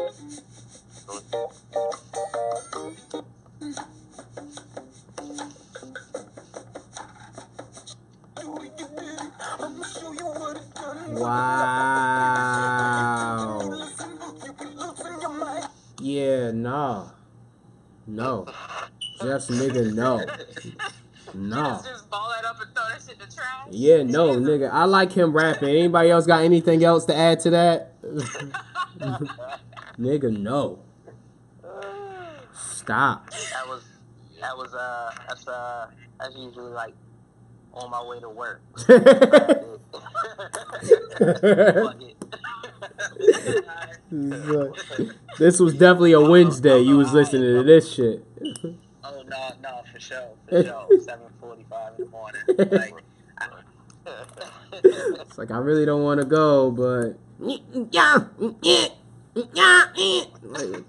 Wow. Yeah, no. No. Just nigga, no. Nah. Just, just ball that up and throw that shit in the trash. Yeah, no, nigga. I like him rapping. Anybody else got anything else to add to that? nigga, no. Stop. That was that was uh that's uh that's usually like on my way to work. This was definitely a Wednesday. You was listening to this shit. Oh no, no, for sure, for sure. Seven forty-five in the morning. Like, I, It's like I really don't want to go, but like, the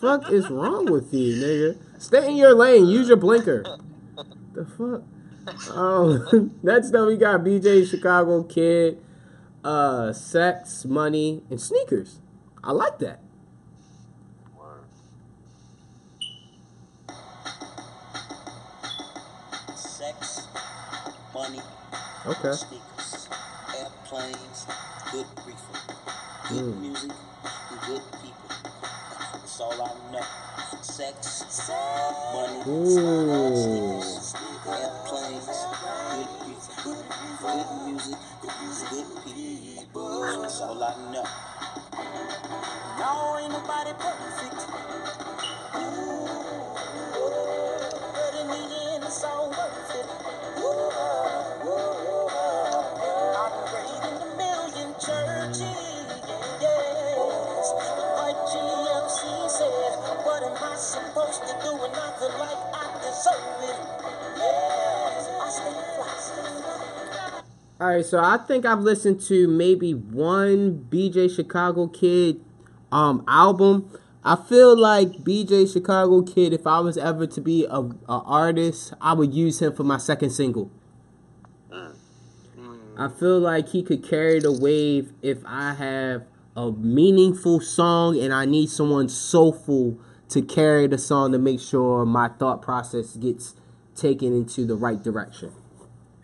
fuck is wrong with you, nigga? Stay in your lane. Use your blinker. The fuck. Oh, next up we got BJ Chicago Kid, uh, sex, money, and sneakers. I like that. Word. Sex, money, Okay. sneakers, airplanes, good reefer, good Mm. music, all I know. Sex, money, Ooh. sneakers, airplanes, good reefer, good music, good people. That's all I know. No, ain't nobody perfect. But in the end, it's all worth it. I'm All right, so I think I've listened to maybe one BJ Chicago Kid um album. I feel like BJ Chicago Kid, if I was ever to be a, a artist, I would use him for my second single. I feel like he could carry the wave if I have a meaningful song and I need someone soulful to carry the song to make sure my thought process gets taken into the right direction.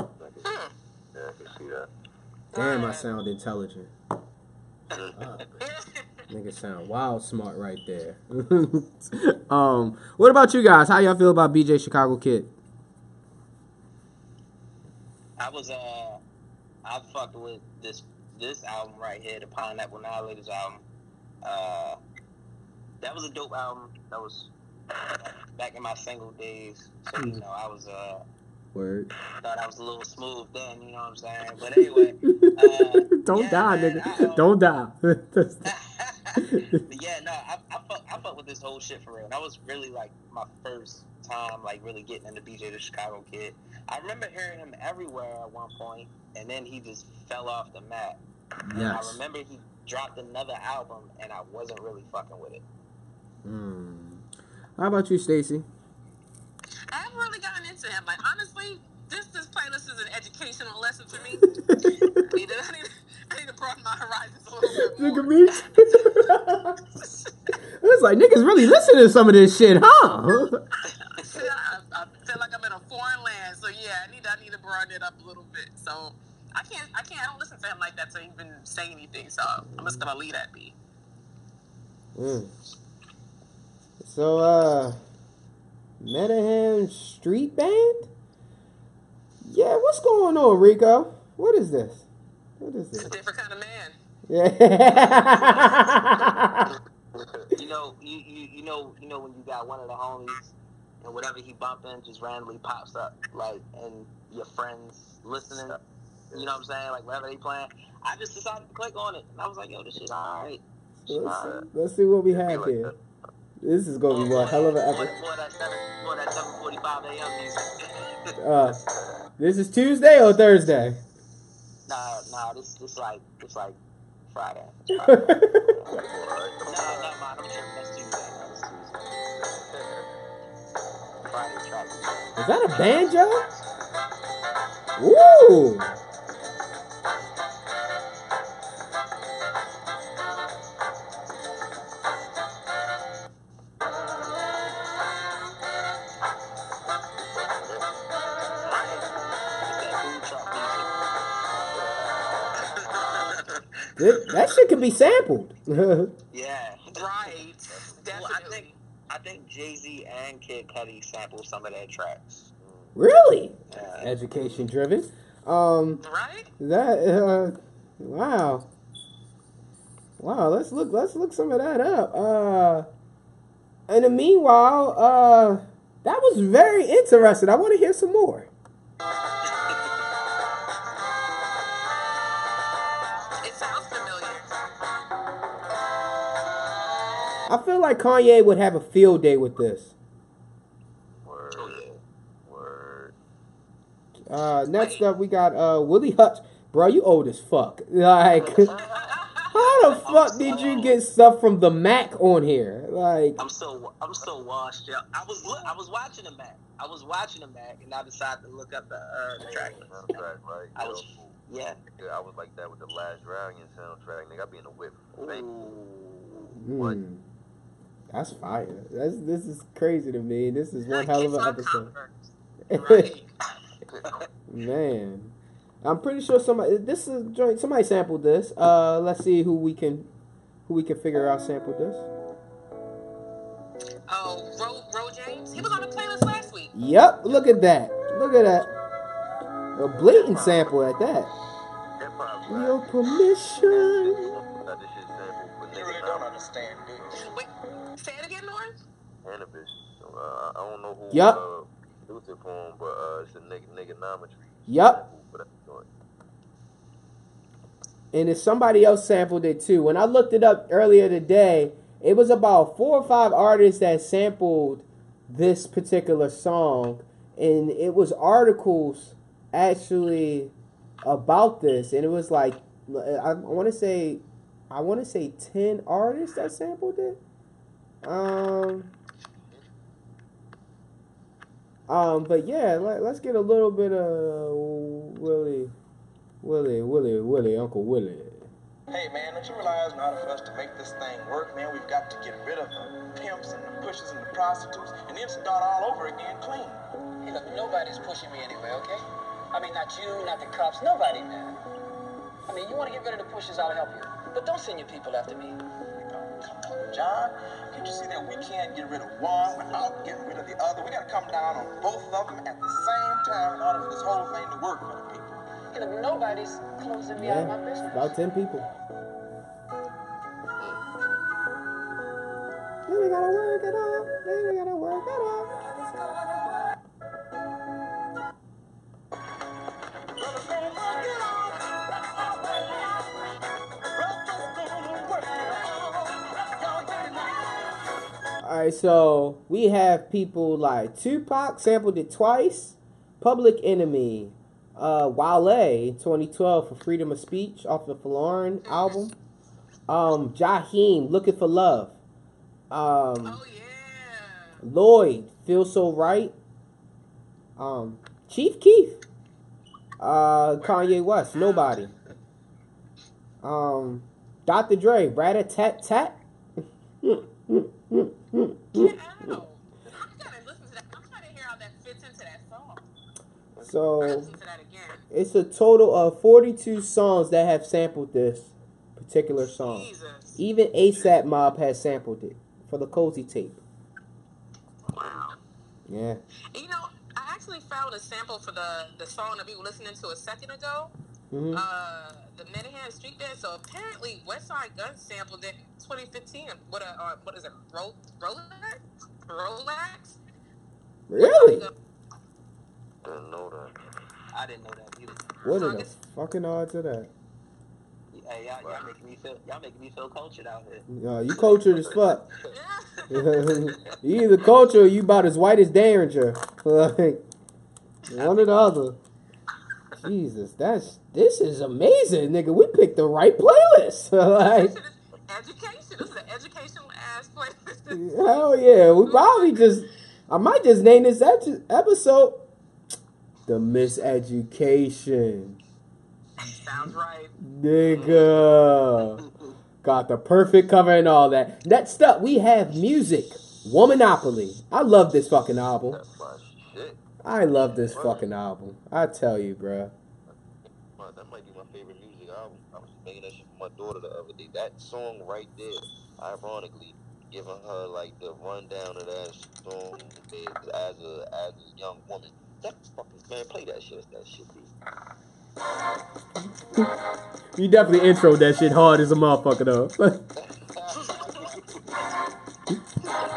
I can, yeah, I can see that. Damn, I sound intelligent. Fuck. Nigga sound wild smart right there. um, what about you guys? How y'all feel about BJ Chicago Kid? I was uh, I fucked with this this album right here, the Pineapple Now-Laters album. Uh, that was a dope album. That was back in my single days. So you know, I was uh, Word. thought I was a little smooth then. You know what I'm saying? But anyway, uh, Don't yeah, die, man, nigga. I, um, Don't die. Yeah, no, I, I fuck I fuck with this whole shit for real. That was really like my first time like really getting into BJ the Chicago Kid. I remember hearing him everywhere at one point, and then he just fell off the map. And I remember he dropped another album, and I wasn't really fucking with it. Hmm. How about you, Stacy? I haven't really gotten into him. Like honestly, this this playlist is an educational lesson for me. I need to, I need to, I need to broaden my horizons a little bit Nigga, more. me. it's like niggas really listening to some of this shit, huh? I, I feel like I'm in a foreign land, so yeah, I need I need to broaden it up a little bit. So I can't I can't I don't listen to him like that to even say anything. So I'm just gonna leave that be. Mm. So, uh, Menahan Street Band? Yeah, what's going on, Rico? What is this? What is this? It's a different kind of man. Yeah. You know, you, you you know you know when you got one of the homies, and whatever he bumping just randomly pops up, like, and your friends listening. You know what I'm saying? Like whatever they playing. I just decided to click on it, and I was like, yo, this shit alright. let's, see, let's see what we have here. This is gonna be one hell of an episode. boy, that seven, boy, that seven forty-five a.m. music. Uh, this is Tuesday or Thursday? nah, nah, this, this like, it's like Friday. It's Friday. no, no, man, I'm tripping. That's Tuesday. That's Tuesday. Friday. Is that a banjo? Woo! That that shit can be sampled. Yeah. Right. Well, I think I think Jay Z and Kid Cudi sampled some of their tracks. really? Yeah. Education driven. Um, Right? that uh, wow, wow. Let's look. Let's look some of that up. Uh, in the meanwhile, uh, that was very interesting. I want to hear some more. I feel like Kanye would have a field day with this. Word. Word. Uh, next up, we got uh Willie Hutch. Bro, you old as fuck. Like, how the fuck did you get stuff from the Mack on here? Like, I'm so I'm so washed. Yeah. I was I was watching the Mack. I was watching the Mack, and I decided to look up the uh, the track list. Soundtrack, right? I was yeah. yeah, I was like that with the last Dragon soundtrack. Nigga, I be in the whip. Thank you. Ooh. hmm, that's fire. That's this is crazy to me. This is one hell of an episode. Right. Man, I'm pretty sure somebody. This is joint. Somebody sampled this. Uh, let's see who we can, who we can figure out sampled this. Oh, Ro, Ro James. He was on the playlist last week. Yep, look at that. Look at that. A blatant sample at that. Hip. Your permission. Got this shit sampled for You really don't understand, do you? Wait, say it again, Lauren. Cannabis. Uh, I don't know who Yup. uh, produced it for him, but uh, it's a nigga niggonometry. Yup. sample for that joint. And if somebody else sampled it too. When I looked it up earlier today, it was about four or five artists that sampled this particular song, and it was articles actually about this, and it was like I, I want to say, I want to say ten artists that sampled it. Um. Um, but yeah, let, let's get a little bit of Willie, Willie, Willie, Willie, Uncle Willie. Hey man, don't you realize in order for us to make this thing work, man, we've got to get rid of the pimps and the pushers and the prostitutes and then start all over again clean. Hey, look, nobody's pushing me anyway, okay? I mean, not you, not the cops, nobody, man. I mean, you want to get rid of the pushers, I'll help you. But don't send your people after me. Oh, come John. Can't you see that we can't get rid of one without getting rid of the other? We gotta come down on both of them at the same time in order for this whole thing to work for the people. Hey, look, nobody's closing me Yeah, out of my business. about ten people. Hmm. Then we gotta work it out. Then we gotta work it out. All right, so we have people like Tupac sampled it twice, Public Enemy, uh, Wale 2012 for Freedom of Speech off the Folarin album, um, Jaheim Looking for Love, um, Oh yeah. Lloyd Feel So Right, um, Chief Keef, uh, Kanye West Nobody, um, Dr. Dre Rat a Tat Tat. Get out. I gotta listen to that. I'm trying to hear how that fits into that song. So that it's a total of 42 songs that have sampled this particular song. Jesus. Even ASAP Mob has sampled it for the Cozy tape. Wow. Yeah. You know, I actually found a sample for the the song that we were listening to a second ago. hmm Uh, the Menahan Street Band. So apparently, Westside Gunn sampled it in 2015. What a uh, what is it? Ro- Rolex? Rolex? Really? I Didn't know that. I didn't know that either. What are the fucking odds of that? Hey, y'all, y'all making me feel y'all making me feel cultured out here. Uh, you cultured as fuck. You either cultured or you about as white as Derringer. Like, one or the other. Jesus, that's this is amazing, nigga. We picked the right playlist. like, Education. This is an educational ass playlist. hell yeah. We probably just, I might just name this episode "The Miseducation." Sounds right. Nigga. Got the perfect cover and all that. Next up, we have Musiq. Womanopoly. I love this fucking album. That's my shit. I love this fucking album. I tell you, bruh. Man, that might be my favorite Musiq album. I was making that shit for my daughter the other day. That song right there, ironically, giving her like the rundown of that song as a as a young woman. That fucking man, play that shit. That shit, dude. You definitely intro that shit hard as a motherfucker though.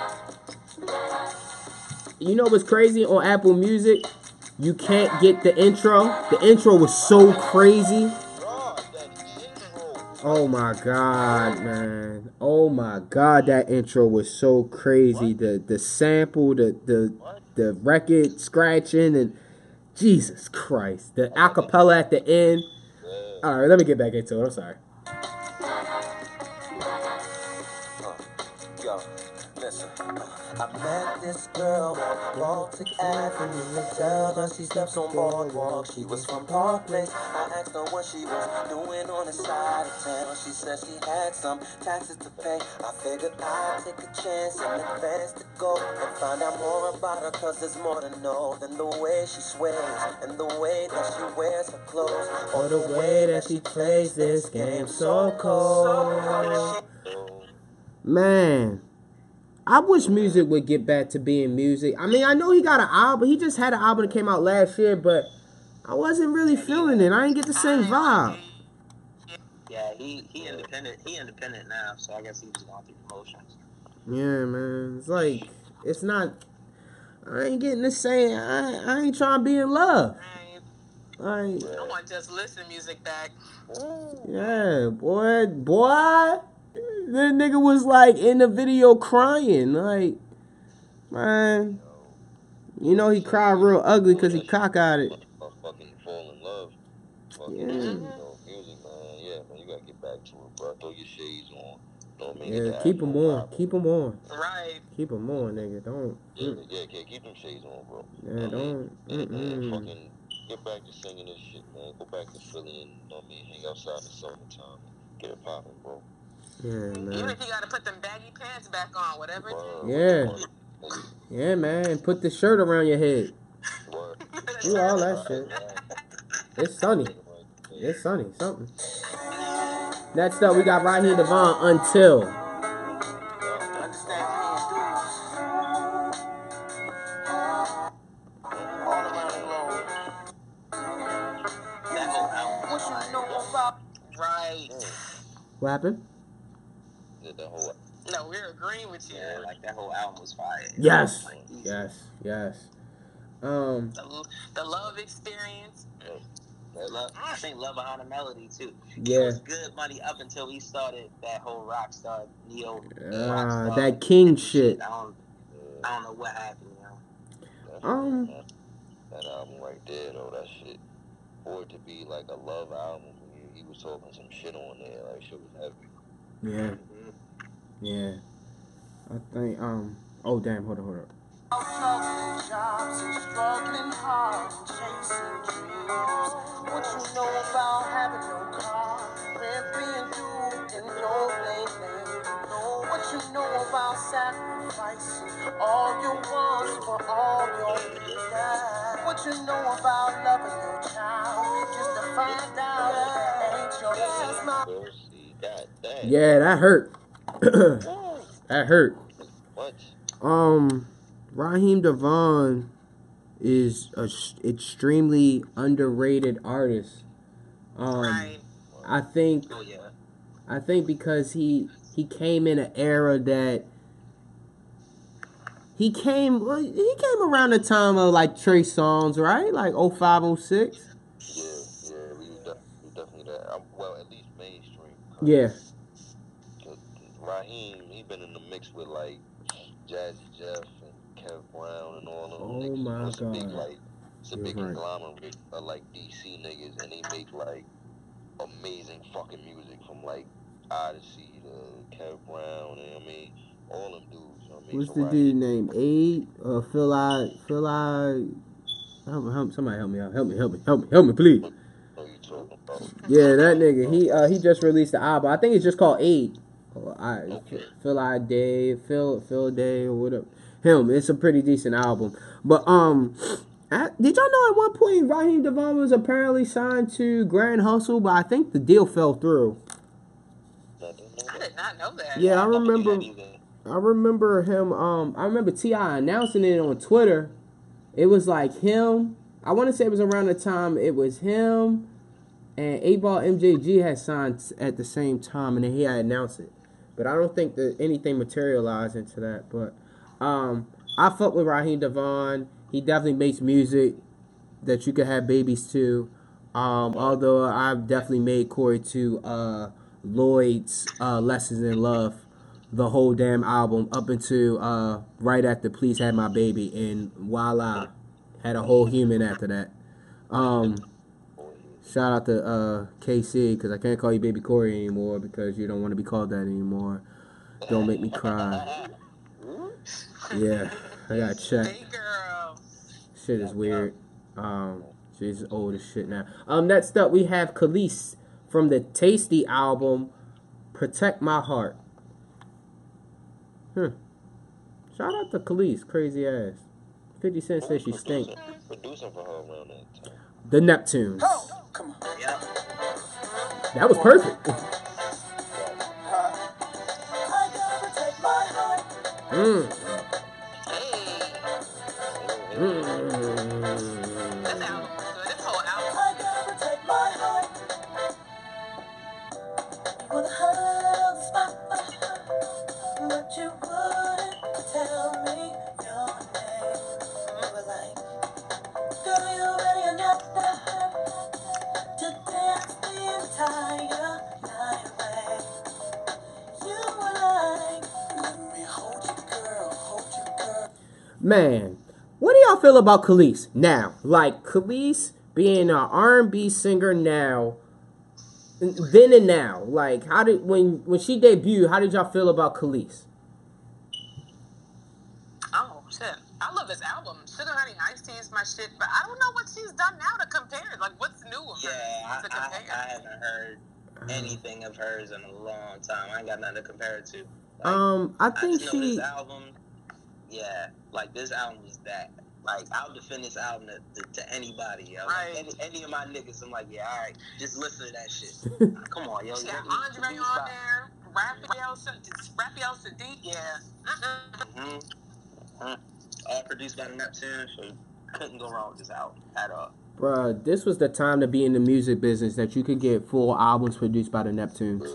you know what's crazy on Apple Music? You can't get the intro. The intro was so crazy. Oh my god, man. Oh my god, that intro was so crazy. The the sample, the the the record scratching and Jesus Christ. The acapella at the end. Alright, let me get back into it. I'm sorry. I met this girl on Baltic Avenue and tell her she slept on Boardwalk. She was from Park Place. I asked her what she was doing on the side of town. She said she had some taxes to pay. I figured I'd take a chance and advance to go and find out more about her. Cause there's more to know than the way she sways and the way that she wears her clothes or the way that she plays this game so cold. Man, I wish music would get back to being music. I mean, I know he got an album. He just had an album that came out last year, but I wasn't really feeling it. I didn't get the same vibe. Yeah, he he independent. He independent now, so I guess he was going through promotions. Yeah, man. It's like it's not. I ain't getting the same. I, I ain't trying to be in love. I, I want just listen music back. yeah, boy, boy. That nigga was like in the video crying. Like, man, you know he cried real ugly because he cockeyed it. Fucking fall in love. Fucking, Yeah. you music, man. Yeah, man, you gotta get back to it, bro. Throw your shades on. Don't make Yeah, keep them on. Keep them on. Right. Keep them on, nigga. Don't. Yeah, mm, yeah, yeah, keep them shades on, bro. Yeah, don't. Yeah, man, Mm-mm. fucking get back to singing this shit, man. Go back to Philly and, you know what I mean, hang outside in the summertime. Get it popping, bro. Yeah, Even man. if you gotta put them baggy pants back on, whatever it Yeah. Yeah, man. Put the shirt around your head. word. Do all that shit. It's sunny. It's sunny. Something. Next up, we got Raheem DeVaughn until. Understand mm. me and all around the globe. That whole album What was you fire. know about Right. What happened? Yeah, the whole No, with you. Yeah, like that whole album was fire. Yes. Like, Yes. Yes. Um. The, the love experience. that Love, I think Love Behind the Melody too. It Yeah. was good money up until he started that whole rock star neo. Ah, rock star that King shit. I don't, I don't know what happened. You know? Um. that, that album right there, though, that shit. For it to be like a love album, he, he was talking some shit on there. Like, shit was heavy. Yeah. Yeah. I think. Um. Oh damn. Hold on. Hold on. jobs and struggling hard and chasing dreams. What you know about having no car, rent being due and no late late. What you know about sacrificing all your wants for all your needs. What you know about loving your child just to find out it ain't yours. My We'll see. God damn. Yeah, that hurt. that hurt. What? Um, Raheem DeVaughn is a s- extremely underrated artist. Um, right. I think Oh yeah. I think because he he came in an era that he came well, he came around the time of like Trey Songz, right? Like 05, 06. Yeah, yeah, we was, def- definitely that. Well, at least mainstream. Yeah. Cause Raheem, he been in the mix with like Jazzy Jeff and Kev Brown and all of them. Oh niggas. my was a big God. like It's a You're big right. conglomerate of like DC niggas, and they make like amazing fucking music from like Odyssey to Kev Brown, and I mean all them dudes. You know what I mean? What's the dude name? Aid? Uh, Phil Ade. Phil Ade. Help, help, somebody help me out. Help me, help me, help me, help me, please. know you talking about. Yeah, that nigga. He uh he just released the album. I think it's just called Aid. Or I Okay. Phil I Day, Phil Phil Day or whatever. Him. It's a pretty decent album. But um, I, did y'all know at one point Raheem DeVaughn was apparently signed to Grand Hustle, but I think the deal fell through. I did not know that. Yeah, I don't remember. I remember him. Um, I remember Ti announcing it on Twitter. It was like him. I want to say it was around the time it was him and Eight Ball MJG had signed at the same time, and then he had announced it. But I don't think that anything materialized into that. But um, I fuck with Raheem DeVaughn. He definitely makes music that you could have babies to. Um, although I've definitely made Corey to uh, Lloyd's uh, Lessons in Love, the whole damn album up into uh, right after Please Had My Baby, and voila, had a whole human after that. Um, shout out to uh, KC because I can't call you Baby Corey anymore because you don't want to be called that anymore. Don't make me cry. Yeah, I got checked. Hey, girl. Shit is weird. Um, she's old as shit now. Um, next up we have Kelis from the Tasty album, "Protect My Heart." Hmm. Shout out to Kelis, crazy ass. Fifty Cent says she stink. Producing, producing for her around that time. The Neptunes. Oh, come on. Yep. That was perfect. I gotta protect my heart. Mm. Man, what do y'all feel about Kelis now? Like Kelis being an R&B singer now, then and now. Like, how did when when she debuted? How did y'all feel about Kelis? Oh shit! I love this album. Sugar Honey Ice Tea is my shit, but I don't know what she's done now to compare. Like, what's new of her Yeah, I, to I, compare? I haven't heard anything of hers in a long time. I ain't got nothing to compare it to. Like, Um, I I think just know she. this album. Yeah, like this album was that. Like I'll defend this album to, to, to anybody. Yo. Like, any, any of my niggas, I'm like, yeah, all right, just listen to that shit. Come on, yo. She got Andre on by- there. Raphael, Sa- Raphael Saadiq. Yeah. Uh-uh. Mhm. Mhm. All produced by the Neptune, so couldn't go wrong with this album at all. Bruh, this was the time to be in the music business that you could get full albums produced by the Neptunes.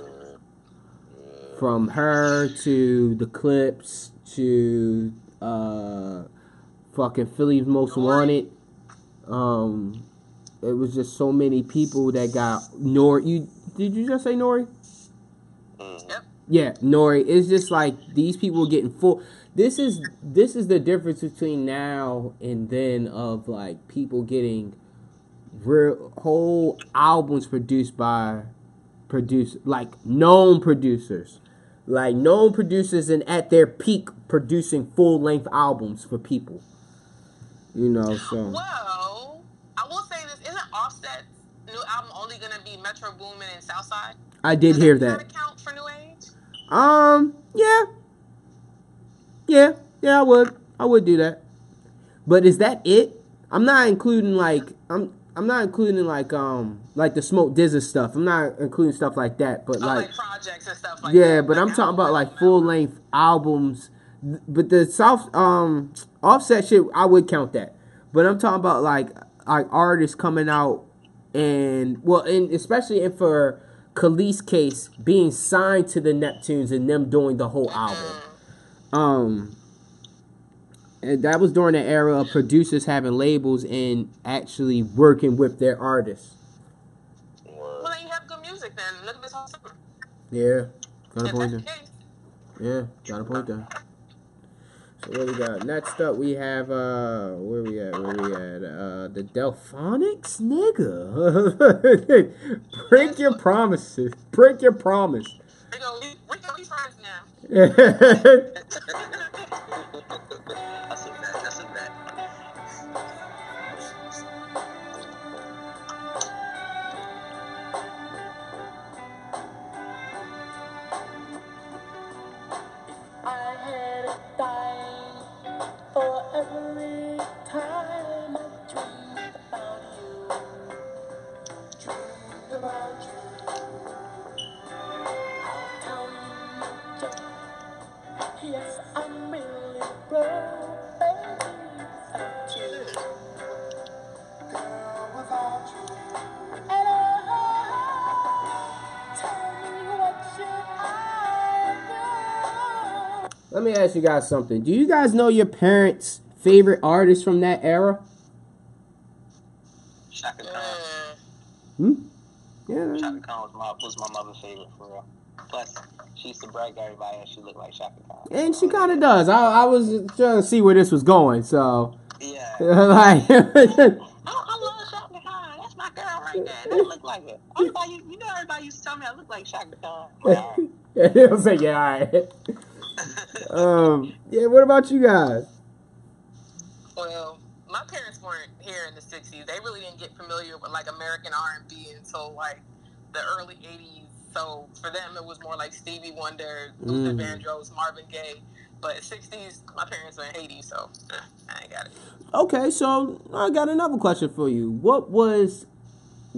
From her to the Clipse to uh fucking Philly's Most Wanted. Um it was just so many people that got Nori you did you just say Nori? Mhm. Yep. Yeah, Nori. It's just like these people were getting full. This is this is the difference between now and then of like people getting real whole albums produced by produce like known producers, like known producers and at their peak producing full length albums for people. You know, so Well, I will say this: isn't Offset's new album only gonna be Metro Boomin and Southside? I did Does hear kinda that. count for New Age? Um, yeah. Yeah, yeah, I would. I would do that. But is that it? I'm not including like I'm I'm not including like um like the Smoke DZA stuff. I'm not including stuff like that. But Oh, like like projects and stuff like yeah, that. but I'm talking about like full length albums. But the South um offset shit, I would count that. But I'm talking about like like artists coming out and well, and especially in for Kelis case being signed to the Neptunes and them doing the whole album. Um, and that was during the era of producers having labels and actually working with their artists. Well, then you have good music. Then look at this whole summer. Yeah, got a point there. Yeah, got a point there. So what we got? Next up, we have uh, where we at? Where we at? Uh, the Delphonics, nigga. Break your promises. Break your promise. Rico, we, Rico, we friends now. ask you guys something. Do you guys know your parents' favorite artists from that era? Chaka Khan. Mm. Hmm. Yeah. Chaka Khan was my was my mother's favorite for real. Plus, she used to brag to everybody that she looked like Chaka Khan. And she kind of does. I, I was trying to see where this was going, so Yeah. like, I, I love Chaka Khan. That's my girl right there. That look like her. Everybody, you know, everybody used to tell me I look like Chaka Khan. Yeah. Like, yeah, all right. Um, yeah. What about you guys? Well, my parents weren't here in the '60s. They really didn't get familiar with like American R&B until like the early '80s. So for them, it was more like Stevie Wonder, Luther Mm. Vandross, Marvin Gaye. But '60s, my parents were in Haiti, so I ain't got it. Okay, so I got another question for you. What was,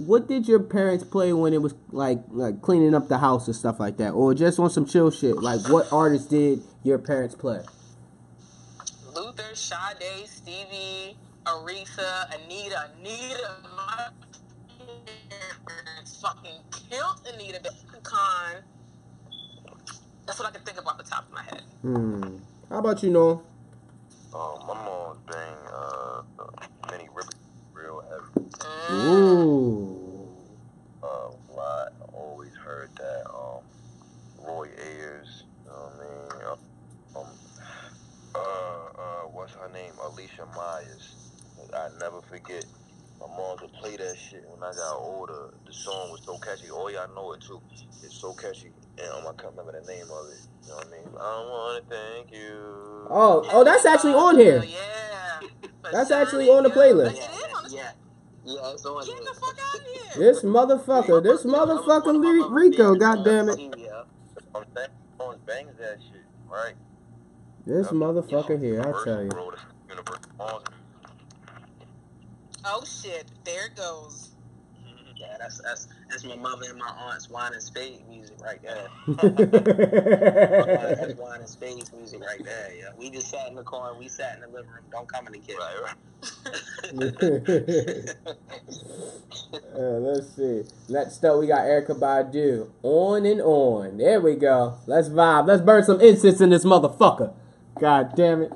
what did your parents play when it was like like cleaning up the house and stuff like that, or just on some chill shit? Like, what artists did your parents play? Luther, Sade, Stevie, Aretha, Anita, Anita. My parents fucking killed Anita Khan. That's what I can think of off the top of my head. Hmm. How about you, Noah? Um, my mom bang uh, Minnie Riper Ooh. Uh. I always heard that. Um, Roy Ayers. You know what I mean? Um, uh, uh, what's her name? Alicia Myers. I never forget. My mom would play that shit when I got older. The song was so catchy. Oh yeah, I know it too. It's so catchy, and um, I can't remember the name of it. You know what I mean? I wanna thank you. Oh, oh, that's actually on here. Yeah. That's actually on the playlist. It is Yeah. Yeah, it's on Get the fuck out of here. This motherfucker, this motherfucker Ri- Rico, goddamn it. Yeah. I'm saying, on bangs that shit, right? This motherfucker here, I tell you. Road, Universal Songs. Oh shit, there it goes. Yeah, that's that's that's my mother and my aunt's wine and spade music right there. that's wine and spades music right there. Yeah, we just sat in the corner. We sat in the living room. Don't come in the kitchen. Right, Uh, let's see. Next up, we got Erykah Badu. On and on. There we go. Let's vibe. Let's burn some incense in this motherfucker. God damn it.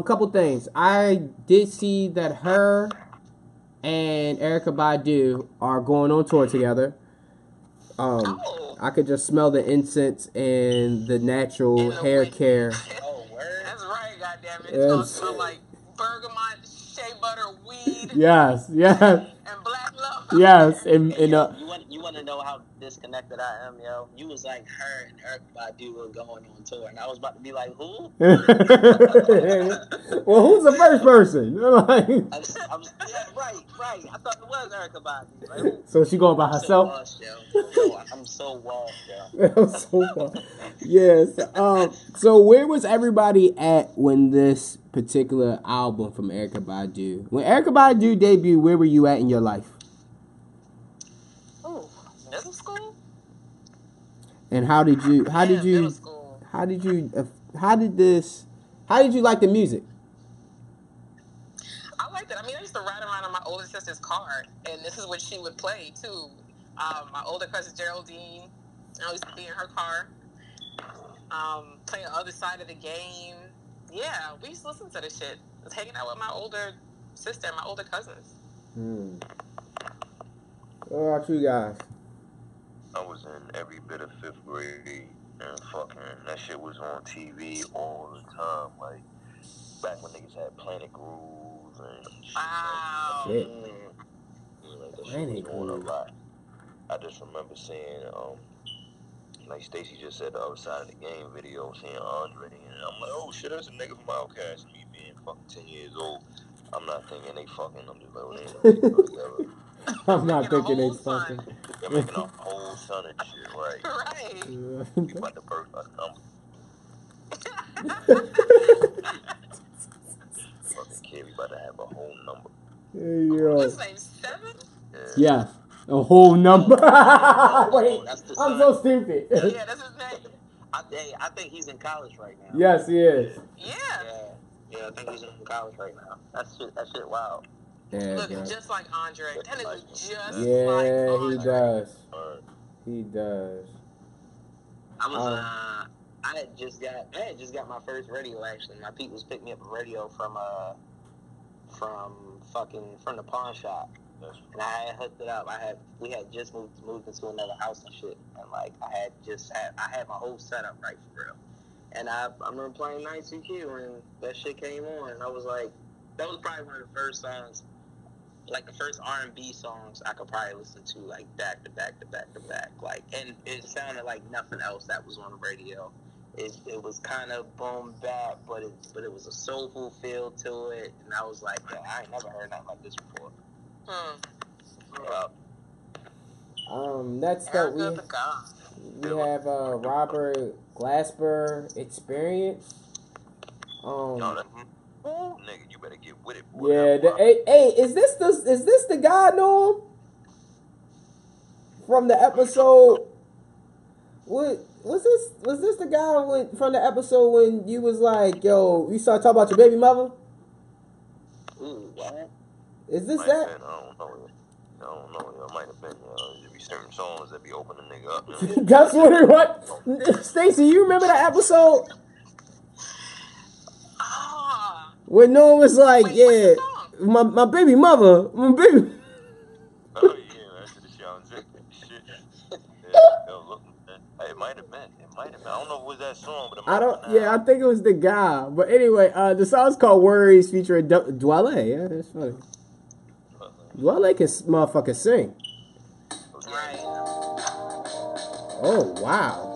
Um, couple things. I did see that her and Erykah Badu are going on tour together. Um, Oh. I could just smell the incense and the natural And the hair care. Oh. That's right, goddammit. It's gonna Yes. smell like bergamot, shea butter, weed, Yes, yes, and black love. yes. And, and uh, you want you want to know how this disconnected I am, yo. You was like her and Eric Badu were going on tour, and I was about to be like, who? well, who's the first person? Like- I'm, I'm, yeah, right, right. I thought it was Erykah Badu. Who? so she going by I'm so herself? washed, yo. Yo, I'm so washed, yo. I'm so far. Yes. Um. So where was everybody at when this particular album from Erykah Badu? When Erykah Badu debuted, where were you at in your life? Ooh, middle school? And how did you? How did you? How did you? Uh, how did this? How did you like the music? I liked it. I mean, I used to ride around in my older sister's car, and this is what she would play too. Um, my older cousin Geraldine, I used to be in her car, um, playing the other side of the game. Yeah, we used to listen to this shit. I was hanging out with my older sister and my older cousins. Hmm. What about you guys? I was in every bit of fifth grade and fucking that shit was on TV all the time. Like back when niggas had Planet Groove and shit. Wow. Shit. Yeah, like, that shit Planet was on a lot. I just remember seeing um like Stacy just said the other side of the game video, seeing Andre and I'm like, oh shit, that's a nigga from Outkast. Me being fucking ten years old. I'm not thinking they fucking. I'm just like, well, they ain't nothing. I'm not thinking they fucking. They're making a whole son of shit, right? Right. You about to birth a number. Fucking kid, we about to have a whole number. Hey, yo. What's name? Seven? Yeah. Yeah, a whole number. Oh, Wait, That's I'm son. so stupid. Yeah, that's his name. I, hey, I think he's in college right now. yes, he is. Yeah. Yeah, yeah, I think he's in college right now. That shit, that shit, wow. Yeah, Looking just like Andre. That nigga just Yeah, like he Andre. does. Alright. He does. I was, Oh. uh, I had just got, I had just got my first radio. Actually, my Pete was picking me up a radio from, uh, from fucking from the pawn shop, and I had hooked it up. I had, we had just moved moved into another house and shit, and like I had just had, I had my whole setup right for real. And I, I remember playing Night CQ, and that shit came on, and I was like, that was probably one of the first songs like the first R and B songs I could probably listen to like back to back to back to back. Like, and it sounded like nothing else that was on the radio. It, it was kind of boom bap, but it but it was a soulful feel to it, and I was like, yeah, I ain't never heard nothing like this before. Hmm. Wow. Um, next up we Erica the God. we have uh Robert Glasper Experience. no, Um, that, ooh, nigga, you better get with it. boy. yeah. The, hey, hey, is this the is this the guy Norm from the episode? What was this? Was this the guy when, from the episode when you was like, "Yo, you started talking about your baby mother"? Ooh, what? Is this that? I don't know. I don't know. It might have been. You know, there be certain songs that be opening nigga up. That's what it was. Stacy, you remember that episode When Noah was like, Wait, "Yeah, what's the song? my my baby mother, my baby." oh yeah, that's the shit. I'm. Shit. Yeah, yo, look, man. Hey, it might have been. It might have been. I don't know if it was that song, but it might I don't. been. Yeah, I think it was the guy. But anyway, uh, the song's called "Worries" featuring Du- Dwele. Yeah, that's funny. Dwele can s- motherfucker sing. Right. Oh wow.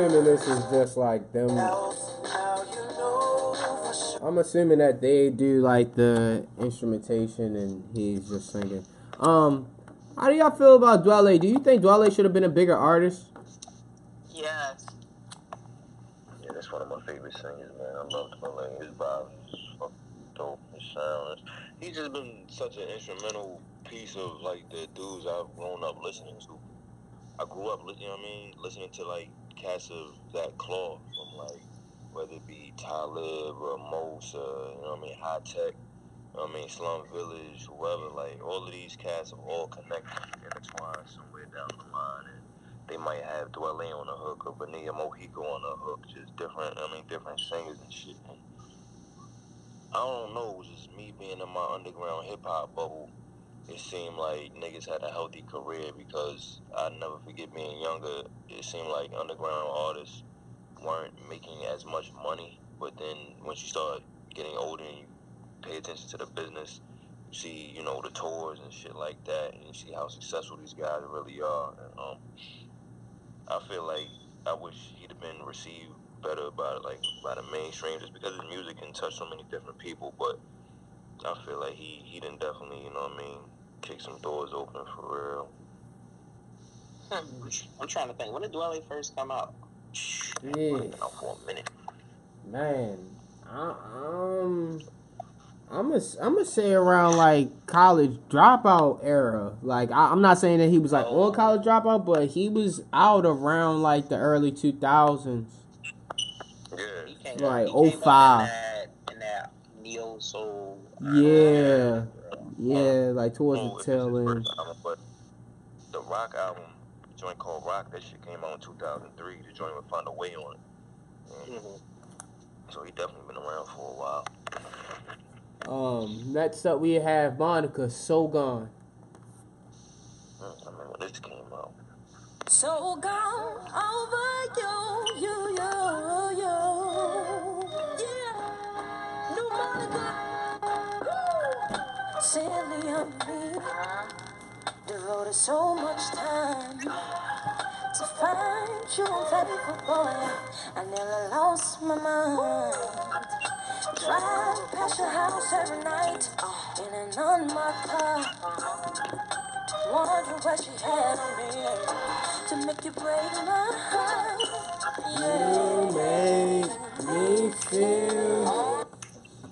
Assuming this is just like them. Else, now you know for sure. I'm assuming that they do like the instrumentation and he's just singing. Um, how do y'all feel about Dwele? Do you think Dwele should have been a bigger artist? Yes. Yeah, that's one of my favorite singers, man. I love Timberlake. His vibe is fucking dope. His sound. He's just been such an instrumental piece of like the dudes I've grown up listening to. I grew up, li- you know what I mean, listening to like cats of that cloth from like whether it be Talib or Mosa, you know what I mean, Hi-Tek. I mean, Slum Village, whoever, like all of these cats are all connected, intertwined somewhere down the line, and they might have Dwele on the hook or Bonilla Mojico on the hook, just different. I mean, different singers and shit. And I don't know, just me being in my underground hip hop bubble. It seemed like niggas had a healthy career because I never forget being younger. It seemed like underground artists weren't making as much money, but then once you start getting older and you pay attention to the business, you see, you know, the tours and shit like that, and you see how successful these guys really are. And, um, I feel like I wish he'd have been received better by like by the mainstream, just because his music can touch so many different people. But I feel like he he didn't definitely, you know what I mean, kick some doors open for real. Hmm. I'm trying to think. When did Dwele first come out? Yeah. Been out for a minute. Man, I, um, I'm gonna I'm gonna say around like college dropout era. Like I, I'm not saying that he was like on college dropout, but he was out around like the early 2000s. Yeah. He came Right, up, he came up 05. In that, in that neo soul. Yeah, yeah, like towards Oh, the tail end. album, but the rock album, the joint called Rock, that shit came out in 2003. The joint would find a way on it. Mm. Mhm. So he definitely been around for a while. Um, next up we have Monica, So Gone. Mm, I remember when this came out. So gone over you, you, you, you. Yeah. New Monica. Silly of me. Devoted so much time to find you faithful boy. I nearly lost my mind. Drive past your house every night in an unmarked car. Wonder what she had on me to make you break my heart. You Yeah. make me feel.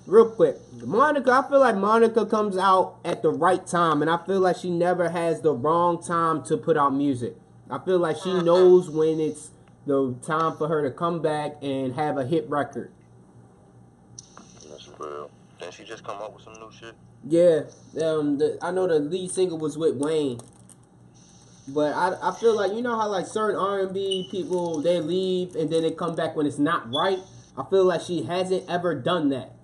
Real quick, Monica, I feel like Monica comes out at the right time, and I feel like she never has the wrong time to put out music. I feel like she knows when it's the time for her to come back and have a hit record. That's real. Didn't she just come up with some new shit? Yeah, um, the, I know the lead singer was with Wayne, but I, I feel like you know how like certain R and B people they leave and then they come back when it's not right. I feel like she hasn't ever done that.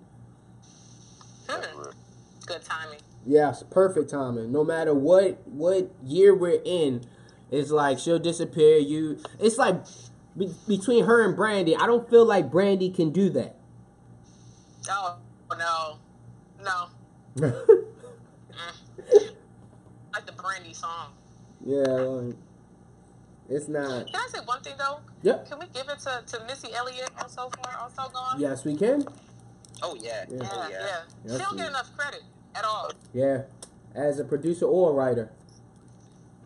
That's real. Good timing. Yes, perfect timing. No matter what what year we're in, it's like she'll disappear. You, it's like be, between her and Brandy. I don't feel like Brandy can do that. Oh no, no. Like the Brandy song. yeah, like, it's not. Can I say one thing though? Yep. Can we give it to, to Missy Elliott on so far, also gone? Yes, we can. Oh yeah. Yeah. Yeah, Oh yeah. yeah. She Yes, don't get enough credit at all. Yeah, as a producer or a writer.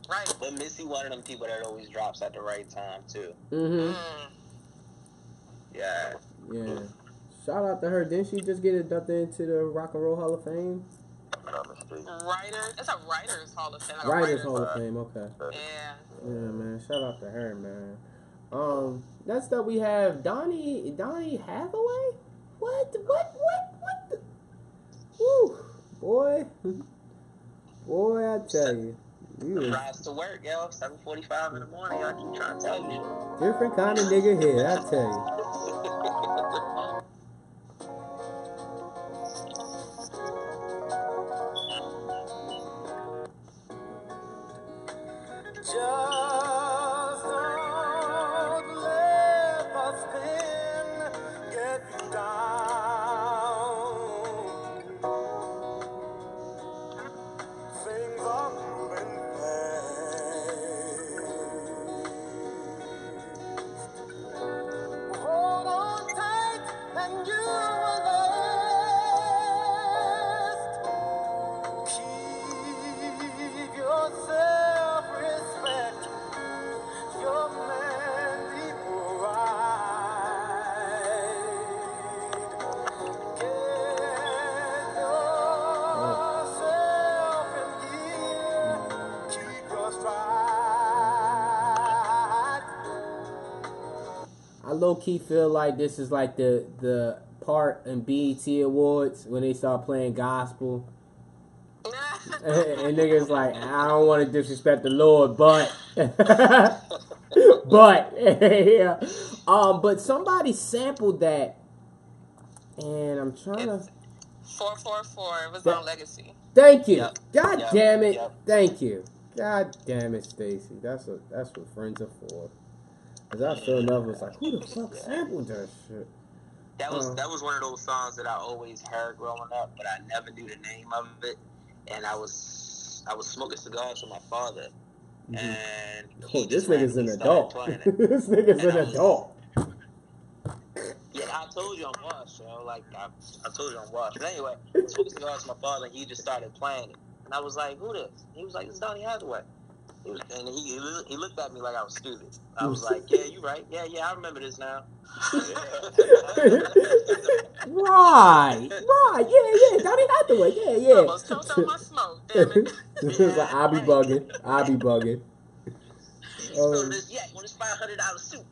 Right. But Missy one of them people that always drops at the right time too. Mm-hmm. Mm. Yeah. Yeah. Shout out to her. Didn't she just get inducted into the Rock and Roll Hall of Fame? Not mistaken. Writer. It's a writers hall of fame. Like Writers writers- Hall of Fame. Okay. Yeah. Yeah, man. Shout out to her, man. Um, next up we have Donny Donny Hathaway. What? What? What? What? The? Woo, boy, boy, I tell you, you Drives to work, yo. 7:45 in the morning. I keep trying to tell you. different kind of nigga here. I tell you. key feel like this is like the the part in BET Awards when they start playing gospel. and, niggas like, I don't want to disrespect the Lord, but, but, yeah. Um, but somebody sampled that, and I'm trying to. Four four four. It was That- on Legacy. Thank you. Yep. God Yep. damn it. Yep. Thank you. God damn it, Stacy. That's what that's what friends are for. Cause I sure enough was like, who the fuck sampled that shit? That was Uh. that was one of those songs that I always heard growing up, but I never knew the name of it. And I was I was smoking cigars with my father, and Oh, this nigga's an adult. this nigga's And an was- adult. Yeah, I told you I'm washed, yo. Like I, I told you I'm washed. But anyway, I was smoking cigars with my father, and he just started playing it. And I was like, "Who this?" He was like, "It's Donny Hathaway." He was, and he he looked at me like I was stupid. I was like, "Yeah, you right. Yeah, yeah, I remember this now." Right, right, yeah, yeah. Donny Hathaway, yeah, yeah. Almost choked on my smoke. Damn it. It's like, I be bugging. I'll be bugging. He spilled Um, this yak on his five hundred dollar suit.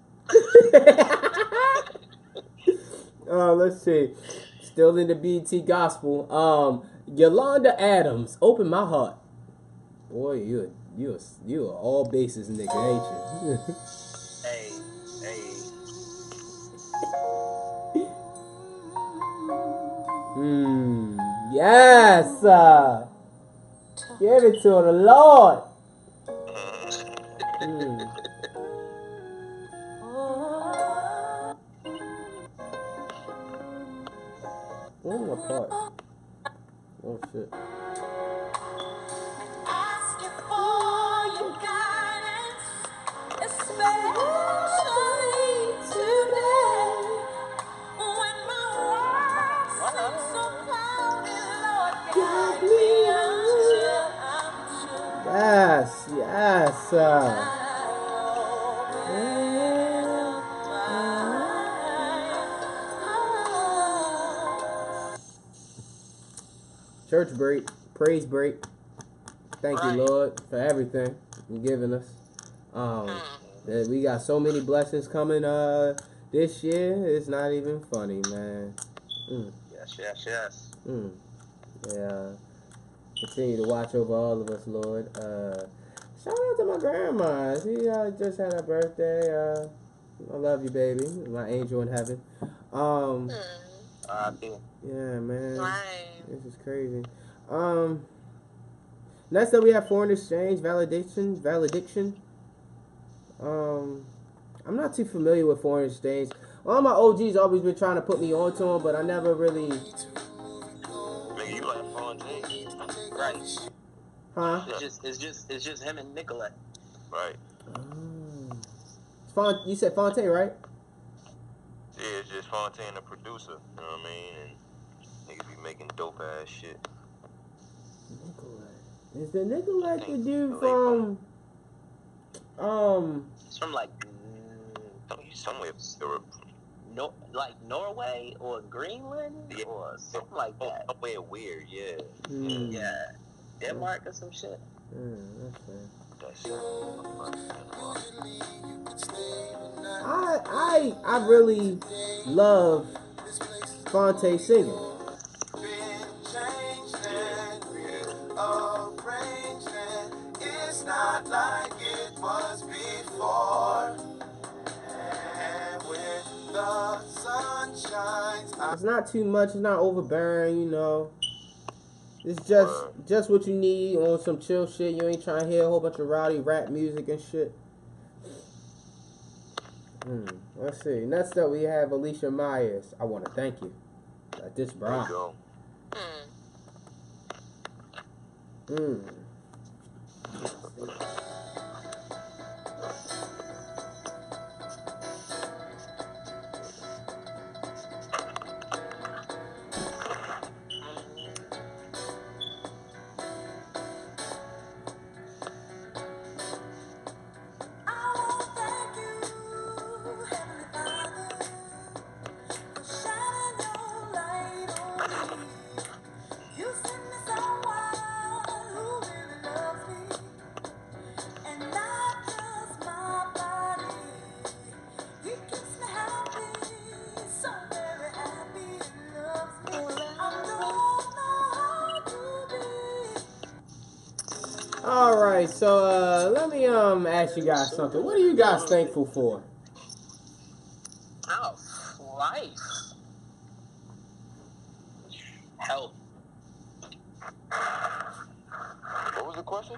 uh, let's see. Still in the BT gospel. Um, Yolanda Adams, open my heart. Boy, you a, you a, you a all bases nigga, ain't you? Hey, hey. Hmm. Yes. Uh, give it to the Lord. Hmm. Where's my part? Oh shit. Yes. Uh, church break, praise break. Thank you, Lord, for everything you're giving us. Um, that we got so many blessings coming uh this year. It's not even funny, man. Mm, Yes, yes, yes. mm. Yeah. Continue to watch over all of us, Lord. Uh, shout out to my grandma. She uh, just had her birthday. Uh, I love you, baby. My angel in heaven. Um, R.I.P. yeah, man. Right. This is crazy. Um, next up we have foreign exchange validation. Valediction. Um, I'm not too familiar with foreign exchange. All my OGs always been trying to put me onto them, but I never really, Nigga, you like Phonte, Right. Huh? It's just it's just it's just him and Nicolay. right? Um, Font, you said Phonte, right? Yeah, it's just Phonte, and the producer. You know what I mean? And niggas be making dope ass shit. Nicolay. Is the Nicolay the dude from, um, It's from like mm, Some- He's somewhere. There were no like Norway or Greenland Yeah. or something like that. somewhere weird. Yeah, hmm, Yeah. Denmark or some shit. that shit. I I I really love Phonte singing. It's not too much. It's not overbearing. You know. It's just just what you need on some chill shit. You ain't trying to hear a whole bunch of rowdy rap music and shit. Hmm. Let's see. Next up, we have Alicia Myers. I want to thank you. Got this There bra. You guys something. What are you guys thankful for? Oh, life. Health. What was the question?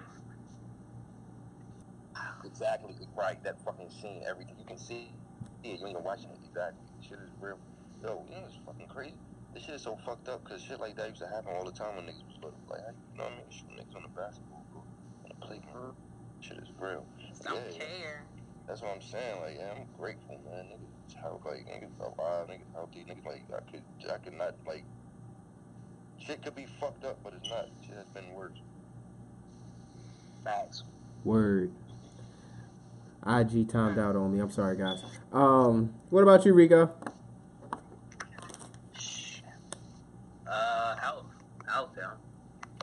Exactly right. That fucking scene, everything you can see it. You ain't even watching it. Exactly. Shit is real. Yo, you know it's fucking crazy. This shit is so fucked up because shit like that used to happen all the time when niggas was little. Like, you know what I mean? Shoot niggas on the basketball court, on the playground. Shit is real. Don't Yeah. care. That's what I'm saying. Like, yeah, I'm grateful, man. Niggas help, like, niggas alive, niggas healthy, niggas like, I could, I could not, like, shit could be fucked up, but it's not. Shit has been worse. Facts. Word. IG timed out on me. I'm sorry, guys. Um, what about you, Rico? Uh, health. Health, yeah.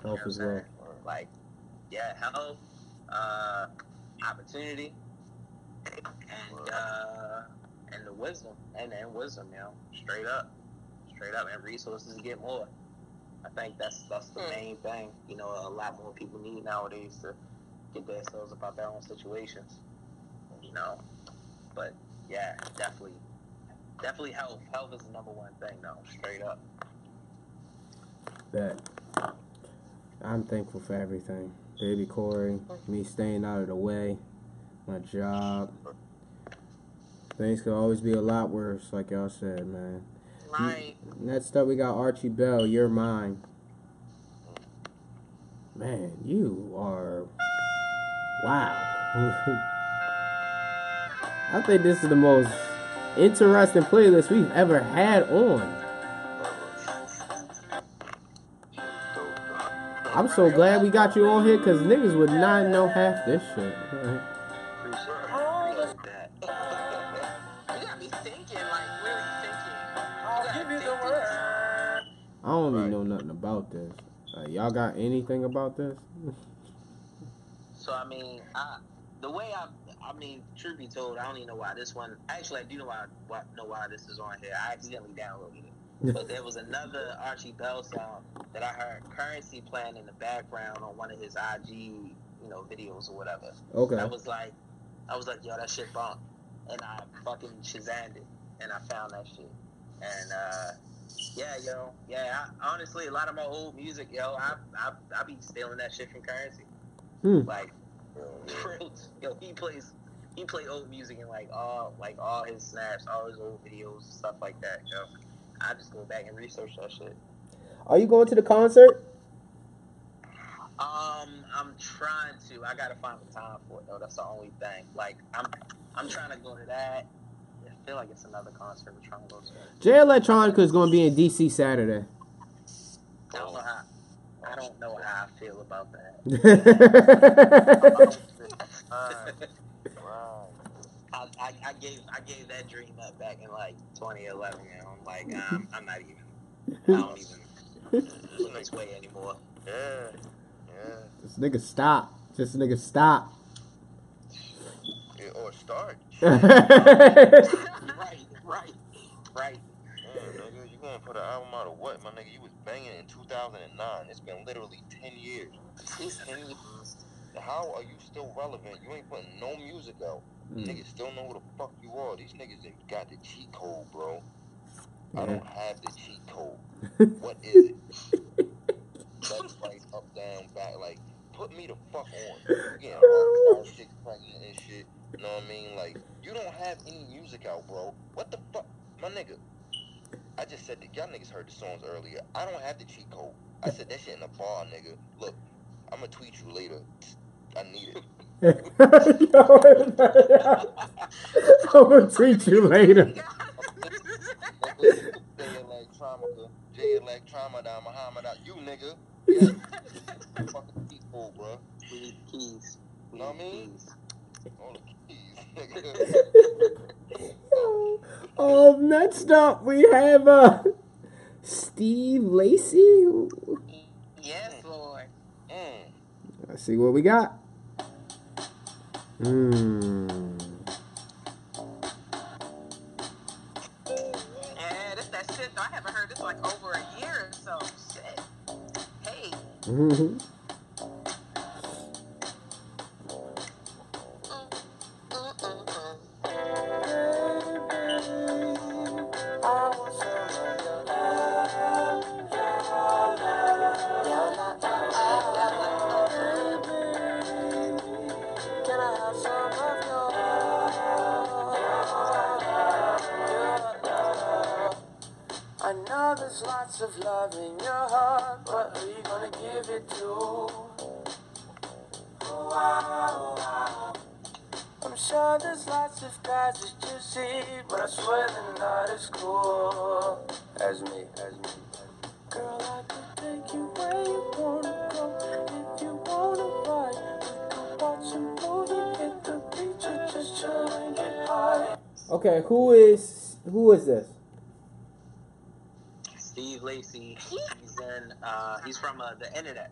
Health You know as well. Like, yeah, health, uh, opportunity, and uh, and the wisdom, and and wisdom, you know, straight up, straight up, and resources to get more. I think that's that's the Hmm. main thing. You know, a lot more people need nowadays to get themselves about their own situations. You know, but yeah, definitely, definitely health. Health is the number one thing, though, straight up. That I'm thankful for everything. Baby Corey, me staying out of the way, my job. Things could always be a lot worse, like y'all said, man. Right. Next up, we got Archie Bell. You're mine. Man, you are. Wow. I think this is the most interesting playlist we've ever had on. I'm so glad we got you on here because niggas would not know half this shit. Right? I don't even know nothing about this. Uh, y'all got anything about this? So I mean, I, the way I, I mean, truth be told, I don't even know why this one. Actually, I do know why, why know why this is on here. I accidentally downloaded it, but there was another Archie Bell song that I heard Curren$y playing in the background on one of his IG, you know, videos or whatever. Okay. I was like, I was like, yo, that shit bump, and I fucking shazammed it, and I found that shit, and uh, yeah, yo, yeah. I, honestly, a lot of my old music, yo, I, I, I be stealing that shit from Curren$y. Hmm. Like, yo, he plays, he play old music and like all, like all his snaps, all his old videos, stuff like that, yo. I just go back and research that shit. Are you going to the concert? Um, I'm trying to. I gotta find the time for it though. That's the only thing. Like, I'm, I'm trying to go to that. I feel like it's another concert we're trying to go to. Jay Electronica is going to be in DC Saturday. I don't know how. I don't know how I feel about that. Right. Right. I, I, I gave I gave that dream up back in like 2011. You know, I'm like um, I'm not even. I don't even feel this way anymore. Yeah. Yeah. this nigga stop. This nigga stop. yeah. Or start. Right, right, right. Yeah, nigga, you gonna put an album out of what, my nigga? You was banging in 2009. It's been literally 10 years. 10 years. How are you still relevant? You ain't putting no music out. Mm. Niggas still know who the fuck you are. These niggas ain't got the cheat code, bro. I don't have the cheat code. What is it? Left, right, up, down, back. Like, put me the fuck on. You getting chicks pregnant and shit. You know what I mean? Like, you don't have any music out, bro. What the fuck? My nigga. I just said that y'all niggas heard the songs earlier. I don't have the cheat code. I said that shit in a bar, nigga. Look, I'm gonna tweet you later. I need it. I'm gonna tweet you later. Jay Electronica, J Electromada, Muhammad, you nigga. Yeah. fucking cheat code, bro. We need keys. We Know what I mean? All the keys, nigga. um, next up we have uh Steve Lacy. Yes, Lord. Mm. Let's see what we got. Hmm. Yeah, this that shit though. I haven't heard this like over a year or so. Shit. Hey. Mhm. Lots of love in your heart, but who you gonna give it to? Oh, wow, wow. I'm sure there's lots of guys that you see, but I swear they're not as cool as me, as me. Girl, I could take you where you wanna go. If you wanna ride, we could watch a movie, hit the beach, or just chill and get high. Okay, who is who is this? Steve Lacy. He's in. Uh, he's from uh, the internet.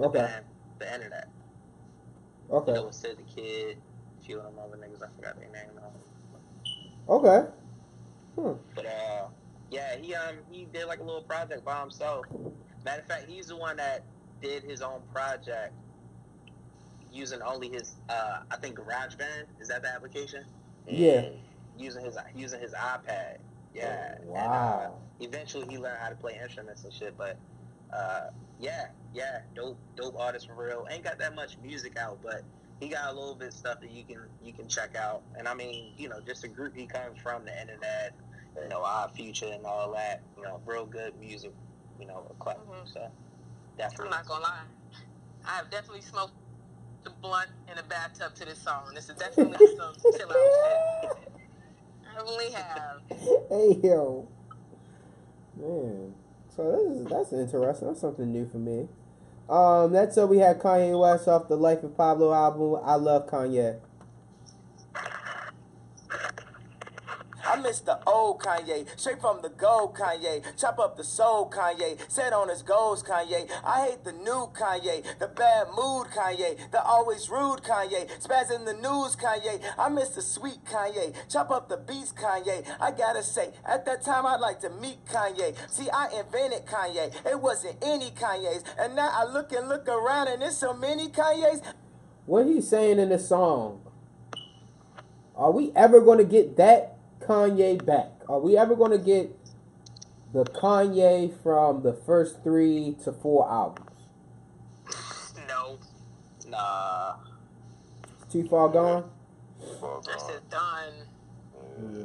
Okay, band, the internet. You okay, know, with Sid the Kid, a few of them other niggas. I forgot their name okay. Hmm. But uh, yeah, he um he did like a little project by himself. Matter of fact, he's the one that did his own project using only his uh I think GarageBand is that the application? Yeah. Using his using his iPad. Yeah. And, uh, Wow. eventually he learned how to play instruments and shit, but uh yeah, yeah, dope dope artist for real. Ain't got that much music out, but he got a little bit of stuff that you can you can check out. And I mean, you know, just a group he comes from the internet, you know, Odd Future and all that, you know, real good music, you know, club. Mhm. So I'm not gonna lie. I have definitely smoked the blunt in a bathtub to this song. This is definitely some chill out shit. Really have. Hey yo, man. So this is that's interesting. That's something new for me. Um, that's so we had Kanye West off the Life of Pablo album. I love Kanye. Miss the old Kanye, straight from the gold Kanye. Chop up the soul Kanye, set on his goals Kanye. I hate the new Kanye, the bad mood Kanye, the always rude Kanye, spaz in the news Kanye. I miss the sweet Kanye, chop up the beats Kanye. I gotta say, at that time I'd like to meet Kanye. See, I invented Kanye, it wasn't any Kanye's. And now I look and look around and there's so many Kanye's. What he's saying in this song? Are we ever going to get that Kanye back? Are we ever going to get the Kanye from the first three to four albums? No, nah. It's too far gone. this is done.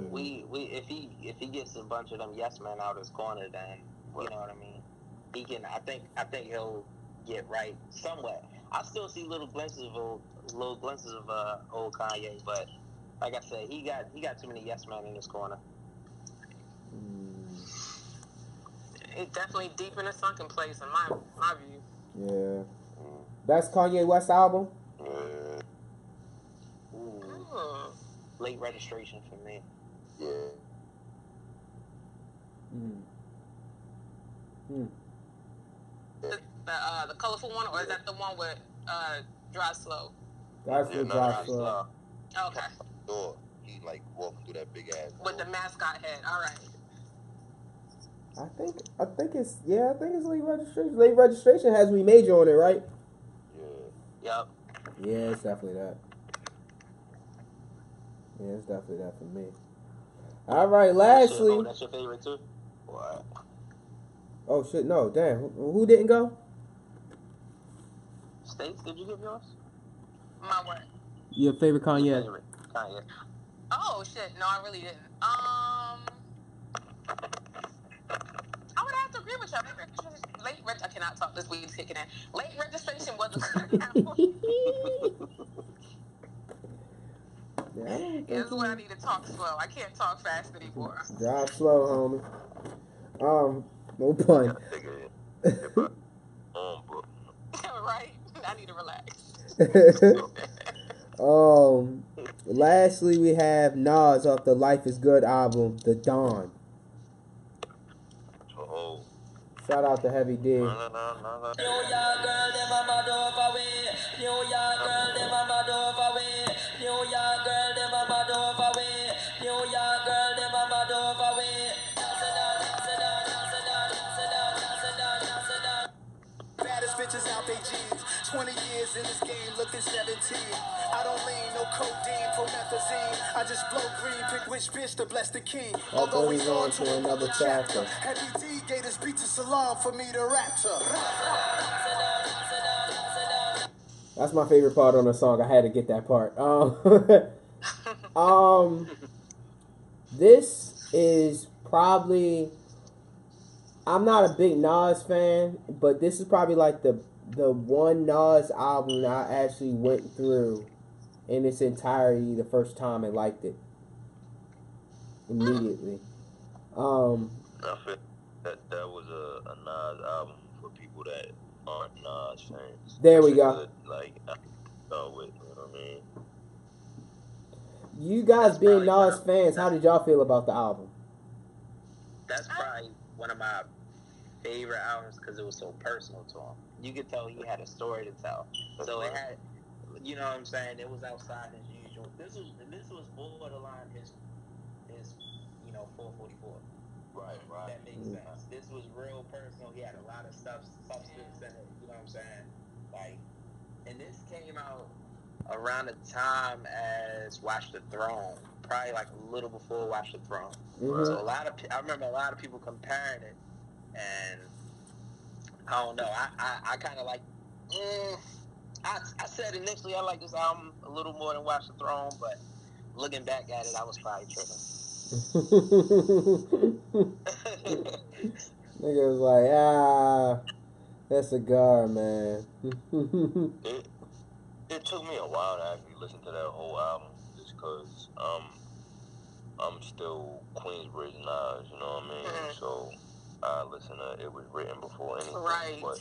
We we if he if he gets a bunch of them yes men out his corner, then you know what I mean. He can. I think I think he'll get right somewhat. I still see little glimpses of old, little glimpses of uh, old Kanye, but like I said, he got he got too many yes men in his corner. He's definitely deep in a sunken place in my my view. Yeah. That's Kanye West album. Hmm. Late registration for me. Yeah. Mm. Mm. The the, uh, the colorful one, or is that the one with uh, Drive Slow? That's Yeah, the no, drop that's flow. Okay, Door. He like walking through that big ass. with the mascot head. All right. I think I think it's yeah, I think it's late registration. Late registration has we major on it, right? Yeah. Yep. Yeah, it's definitely that. Yeah, it's definitely that for me. All right, Oh, lastly. that's your favorite too. What? Oh shit, no, damn. Who, who didn't go? States? Did you give yours? My what? Your favorite Your Kanye? favorite. Kanye. Oh shit! No, I really didn't. Um, I would have to agree with y'all. Late registration, late reg- I cannot talk. This week's kicking in. Late registration was a. Yeah, I This is when I need to talk slow. I can't talk fast anymore. Drive slow, homie. Um, no pun. Nigga. Um, bro. right? I need to relax. um, lastly, we have Nas off the Life Is Good album, The Dawn. Oh. Shout out to Heavy D. in this game, looking 17. I don't lean, no codeine, promethazine. I just blow green, pick which bitch to bless the king. Although he's on to another chapter. Heavy D gave this beat to Salaam for me to rap to. That's my favorite part on the song. I had to get that part. Um, um, this is probably I'm not a big Nas fan, but this is probably like the the one Nas album I actually went through in its entirety the first time and liked it immediately. Um, I feel that that was a, a Nas album for people that aren't Nas fans. There we go. Like, I go with, you know what I mean? you guys being Nas fans, how did y'all feel about the album? That's probably one of my favorite albums because it was so personal to him. You could tell he had a story to tell. So it had, you know what I'm saying? It was outside as usual. This was this was borderline his his you know 444. Right, right. That makes sense. This was real personal. He had a lot of stuff, substance in it. You know what I'm saying? Like, and this came out around the time as Watch the Throne, probably like a little before Watch the Throne. Mhm. So a lot of, I remember a lot of people comparing it, and I don't know. I, I, I kind of like. Mm, I, I said initially I like this album a little more than Watch the Throne, but looking back at it, I was probably tripping. Nigga was like, ah, that's a cigar, man. It, it took me a while to actually listen to that whole album just because um, I'm still Queensbridge Nas, you know what I mean? Mhm. So I listened to It Was Written before anything. Right. But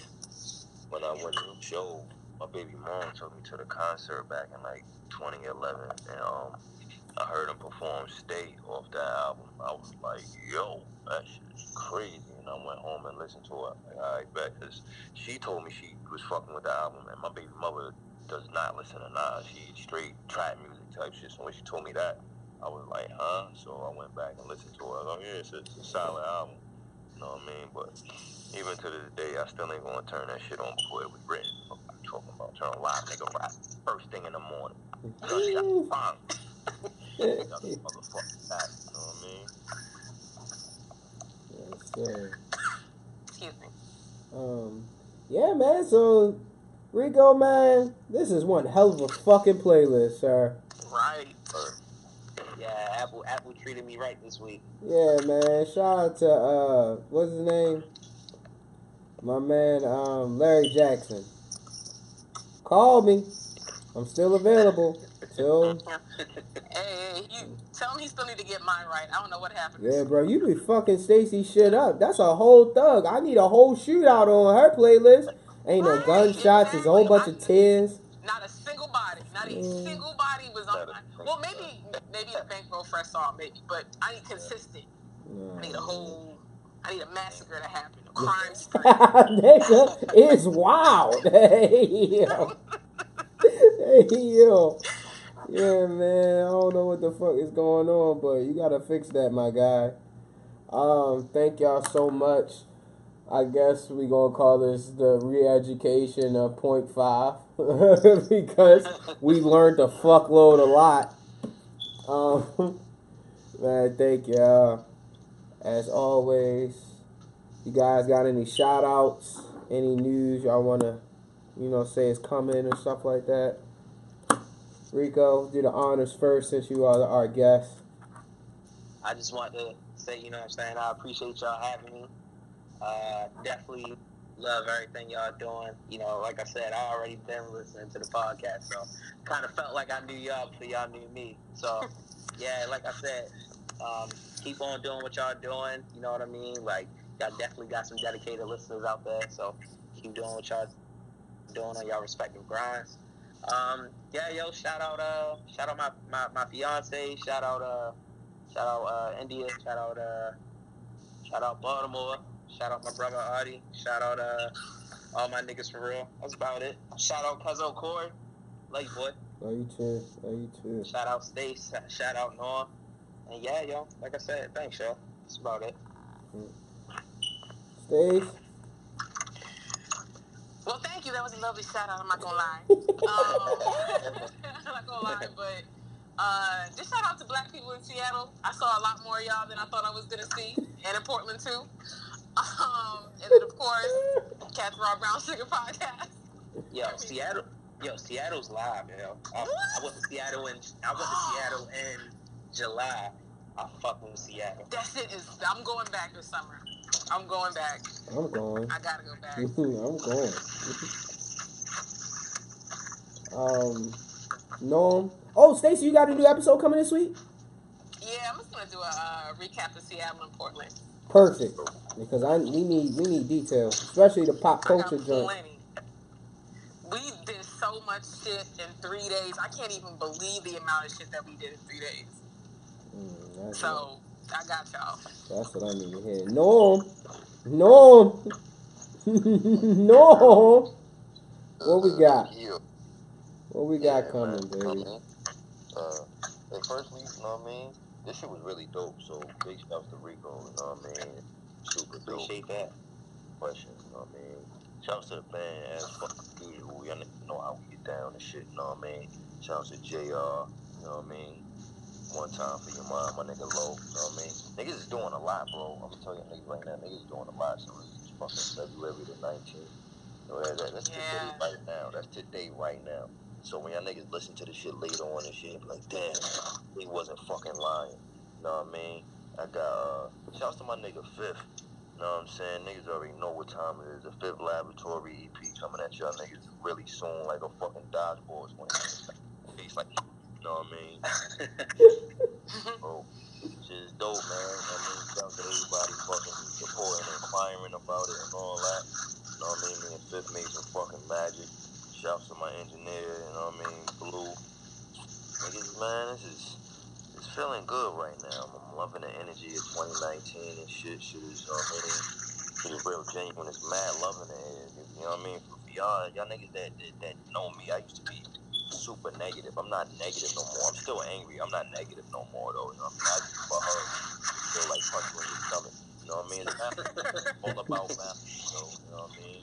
when I went to the show, my baby mom took me to the concert back in like 2011, and um, I heard him perform "Stay" off that album. I was like, "Yo, that shit's crazy!" And I went home and listened to it. Like, all right, bet, because she told me she was fucking with the album, and my baby mother does not listen to Nas. She straight trap music type shit. So when she told me that, I was like, "Huh?" So I went back and listened to it. I was like, "Yeah, it's a, it's a solid album." You know what I mean? But even to this day, I still ain't gonna turn that shit on before it was written. What I'm talking about turn on live nigga rap first thing in the morning. You know, she got the bang. She got the motherfucking back. You know what I mean? Yes, sir. Excuse me. Um, yeah, man. So, Rico, man, this is one hell of a fucking playlist, sir. Right. Yeah, Apple Apple treated me right this week. Yeah, man. Shout out to uh, what's his name? My man, um, Larry Jackson. Call me. I'm still available. Till Hey, you tell him he still need to get mine right. I don't know what happened. yeah, bro, you be fucking Stacy shit up. That's a whole thug. I need a whole shootout on her playlist. Ain't no gunshots. It's a whole bunch of tears. Not a single body. Not a Mm. single body was on mine. Well, maybe maybe a bankroll fresh song, maybe, but I need consistent. I need a whole. I need a massacre to happen. A crime spree. Nigga, it's wild. Hey, yo. Hey, yo. Yeah, man. I don't know what the fuck is going on, but you gotta fix that, my guy. Um, thank y'all so much. I guess we gonna call this the re-education of point five because we learned a fuckload a lot. Um, man, thank y'all. As always, you guys got any shout outs, any news y'all wanna, you know, say is coming or stuff like that? Rico, do the honors first since you are our guest. I just want to say, you know what I'm saying? I appreciate y'all having me. Uh, definitely love everything y'all doing. You know, like I said, I already been listening to the podcast, so kind of felt like I knew y'all before y'all knew me. So, yeah, like I said, um, keep on doing what y'all doing. You know what I mean? Like, y'all definitely got some dedicated listeners out there, so keep doing what y'all doing on y'all respective grinds. Um, yeah, yo, shout out, uh, shout out my, my, my fiance, shout out, uh, shout out, uh, India, shout out, uh, shout out Baltimore, shout out my brother Artie, shout out, uh, all my niggas for real. That's about it. Shout out Cuzzo Cord, love you, boy. Love you too. Love you too. Shout out Stace, shout out Norm. And yeah, yo, like I said, thanks, yo. That's about it. Stace. Well, thank you. That was a lovely shout out. I'm not gonna lie. Um, I'm not gonna lie, but uh, just shout out to Black people in Seattle. I saw a lot more of y'all than I thought I was gonna see, and in Portland too. Um, and then of course, Catch Raw Brown Sugar Podcast. Yo, Seattle, yo, Seattle's live, yo. I, I went to Seattle in I went to Seattle in July. I fuck with Seattle. That shit is. I'm going back this summer. I'm going back. I'm going. I gotta go back. I'm going. um, no. Oh, Stacey, you got a new episode coming this week? Yeah, I'm just gonna do a uh, recap of Seattle and Portland. Perfect. Because I we need we need details, especially the pop culture joint. plenty. We did so much shit in three days. I can't even believe the amount of shit that we did in three days. Mm, that's, So I got y'all. that's what I need to hear. No, no, no. What we got? What we got Yeah, coming, man. baby? Uh, and firstly, you know what I mean? This shit was really dope. So big shouts to Rico, you know what I mean? Super dope. Appreciate that. Question, you know what I mean? Shouts to the band as fuck usual. Y'all know how we get down and shit, you know what I mean? Shouts to JR, you know what I mean? One time for your mom, my nigga low, you know what I mean? Niggas is doing a lot, bro. I'm gonna tell you niggas right now, niggas doing a lot. So it's fucking February the 19th. So that, that- that's today Yeah. right now. That's today right now. So when y'all niggas listen to the shit later on and shit, like, damn, he wasn't fucking lying. You know what I mean? I got, uh, shouts to my nigga Fifth. You know what I'm saying? Niggas already know what time it is. The Fifth Laboratory EP coming at y'all niggas really soon, like a fucking dodgeball. Face like, you know what I mean? Bro, shit is dope, man. I mean, shout to everybody fucking supporting and inquiring about it and all that. You know what I mean? Me and Fifth made some fucking magic. Shouts to my engineer, you know what I mean? Blue. Niggas, man, this is it's feeling good right now. I'm loving the energy of 2019 and shit. Shit is, you know what I mean? Shit is real genuine. It's mad loving it. You know what I mean? For y'all, y'all niggas that, that, that know me, I used to be super negative. I'm not negative no more. I'm still angry. I'm not negative no more, though. You know what I mean? I just for her, feel like punch you in your stomach. You know what I mean? It's all about math, so, you know what I mean?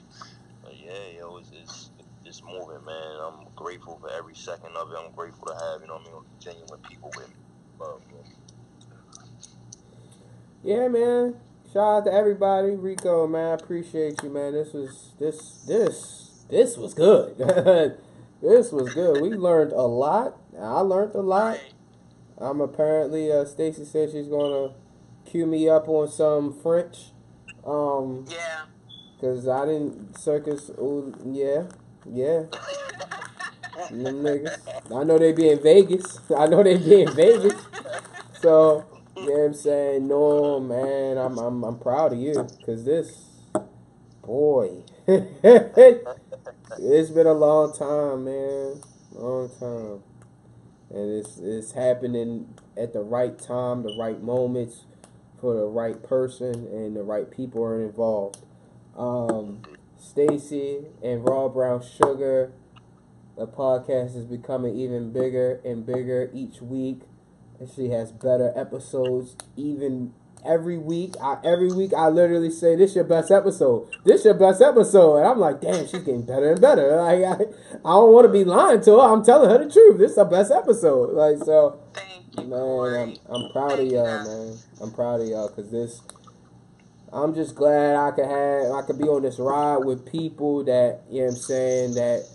But yeah, yo, it's, it's, it's moving, man. I'm grateful for every second of it. I'm grateful to have, you know what I mean, genuine people with me. Love. Yeah, man. Shout out to everybody. Rico, man, I appreciate you, man. This was this this this was good. this was good. We learned a lot. I learned a lot. I'm apparently uh Stacy said she's gonna cue me up on some French. Um Yeah. cause I didn't circus ooh, yeah. Yeah. Them niggas. I know they be in Vegas. I know they be in Vegas. So, you know what I'm saying? No, man, I'm I'm I'm proud of you cuz this boy. it's been a long time, man. Long time. And it's it's happening at the right time, the right moments for the right person and the right people are involved. Um Stacy and Raw Brown Sugar the podcast is becoming even bigger and bigger each week. And she has better episodes even every week. I, every week I literally say, "This your best episode. This your best episode," and I'm like, "Damn, she's getting better and better." Like I, I don't want to be lying to her. I'm telling her the truth. This is her best episode. Like so, you, man. I'm, I'm proud of Thank y'all, man. I'm proud of y'all because this. I'm just glad I could have I could be on this ride with people that you know what I'm saying that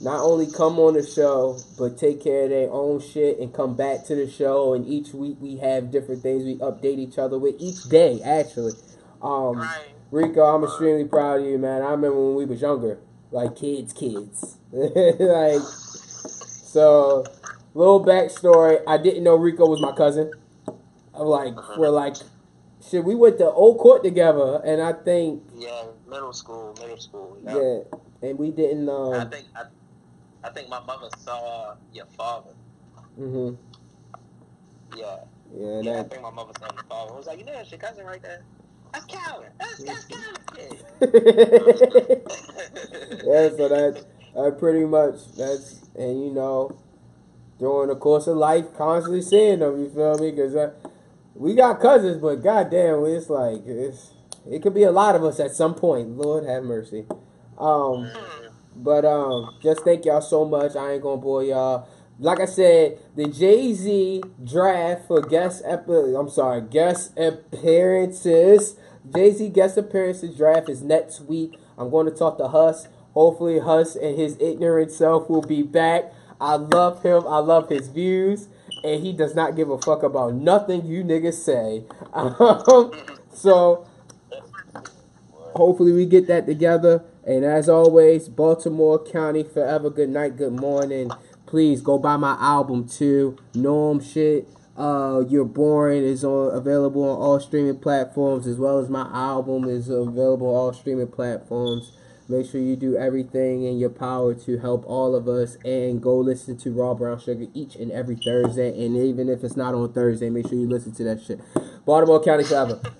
not only come on the show but take care of their own shit and come back to the show and each week we have different things we update each other with each day actually. Um Right. Rico, I'm extremely proud of you, man. I remember when we was younger, like kids, kids. like so little backstory, I didn't know Rico was my cousin. I'm like we're like shit, we went to Old Court together and I think Yeah, middle school, middle school. Yeah. yeah, and we didn't I um think I, I think my mother saw your father. mhm. Yeah, Yeah, yeah. I think my mother saw your father. I was like, you know, that's your cousin right there. That's Calvin. That's that's Calvin. yeah, so that uh, pretty much that's and you know during the course of life, constantly seeing them. You feel me? Because uh, we got cousins, but goddamn, it's like it's it could be a lot of us at some point. Lord have mercy. Um, but um, just thank y'all so much. I ain't gonna bore y'all. Like I said, the Jay Z draft for guest epi- I'm sorry, guest appearances. Jay Z guest appearances draft is next week. I'm going to talk to Huss. Hopefully, Huss and his ignorant self will be back. I love him. I love his views, and he does not give a fuck about nothing you niggas say. Um, so hopefully we get that together. And as always, Baltimore County forever. Good night, good morning. Please go buy my album too. Norm shit. Uh, You're Boring is on available on all streaming platforms as well as my album is available on all streaming platforms. Make sure you do everything in your power to help all of us and go listen to Raw Brown Sugar each and every Thursday. And even if it's not on Thursday, make sure you listen to that shit. Baltimore County forever.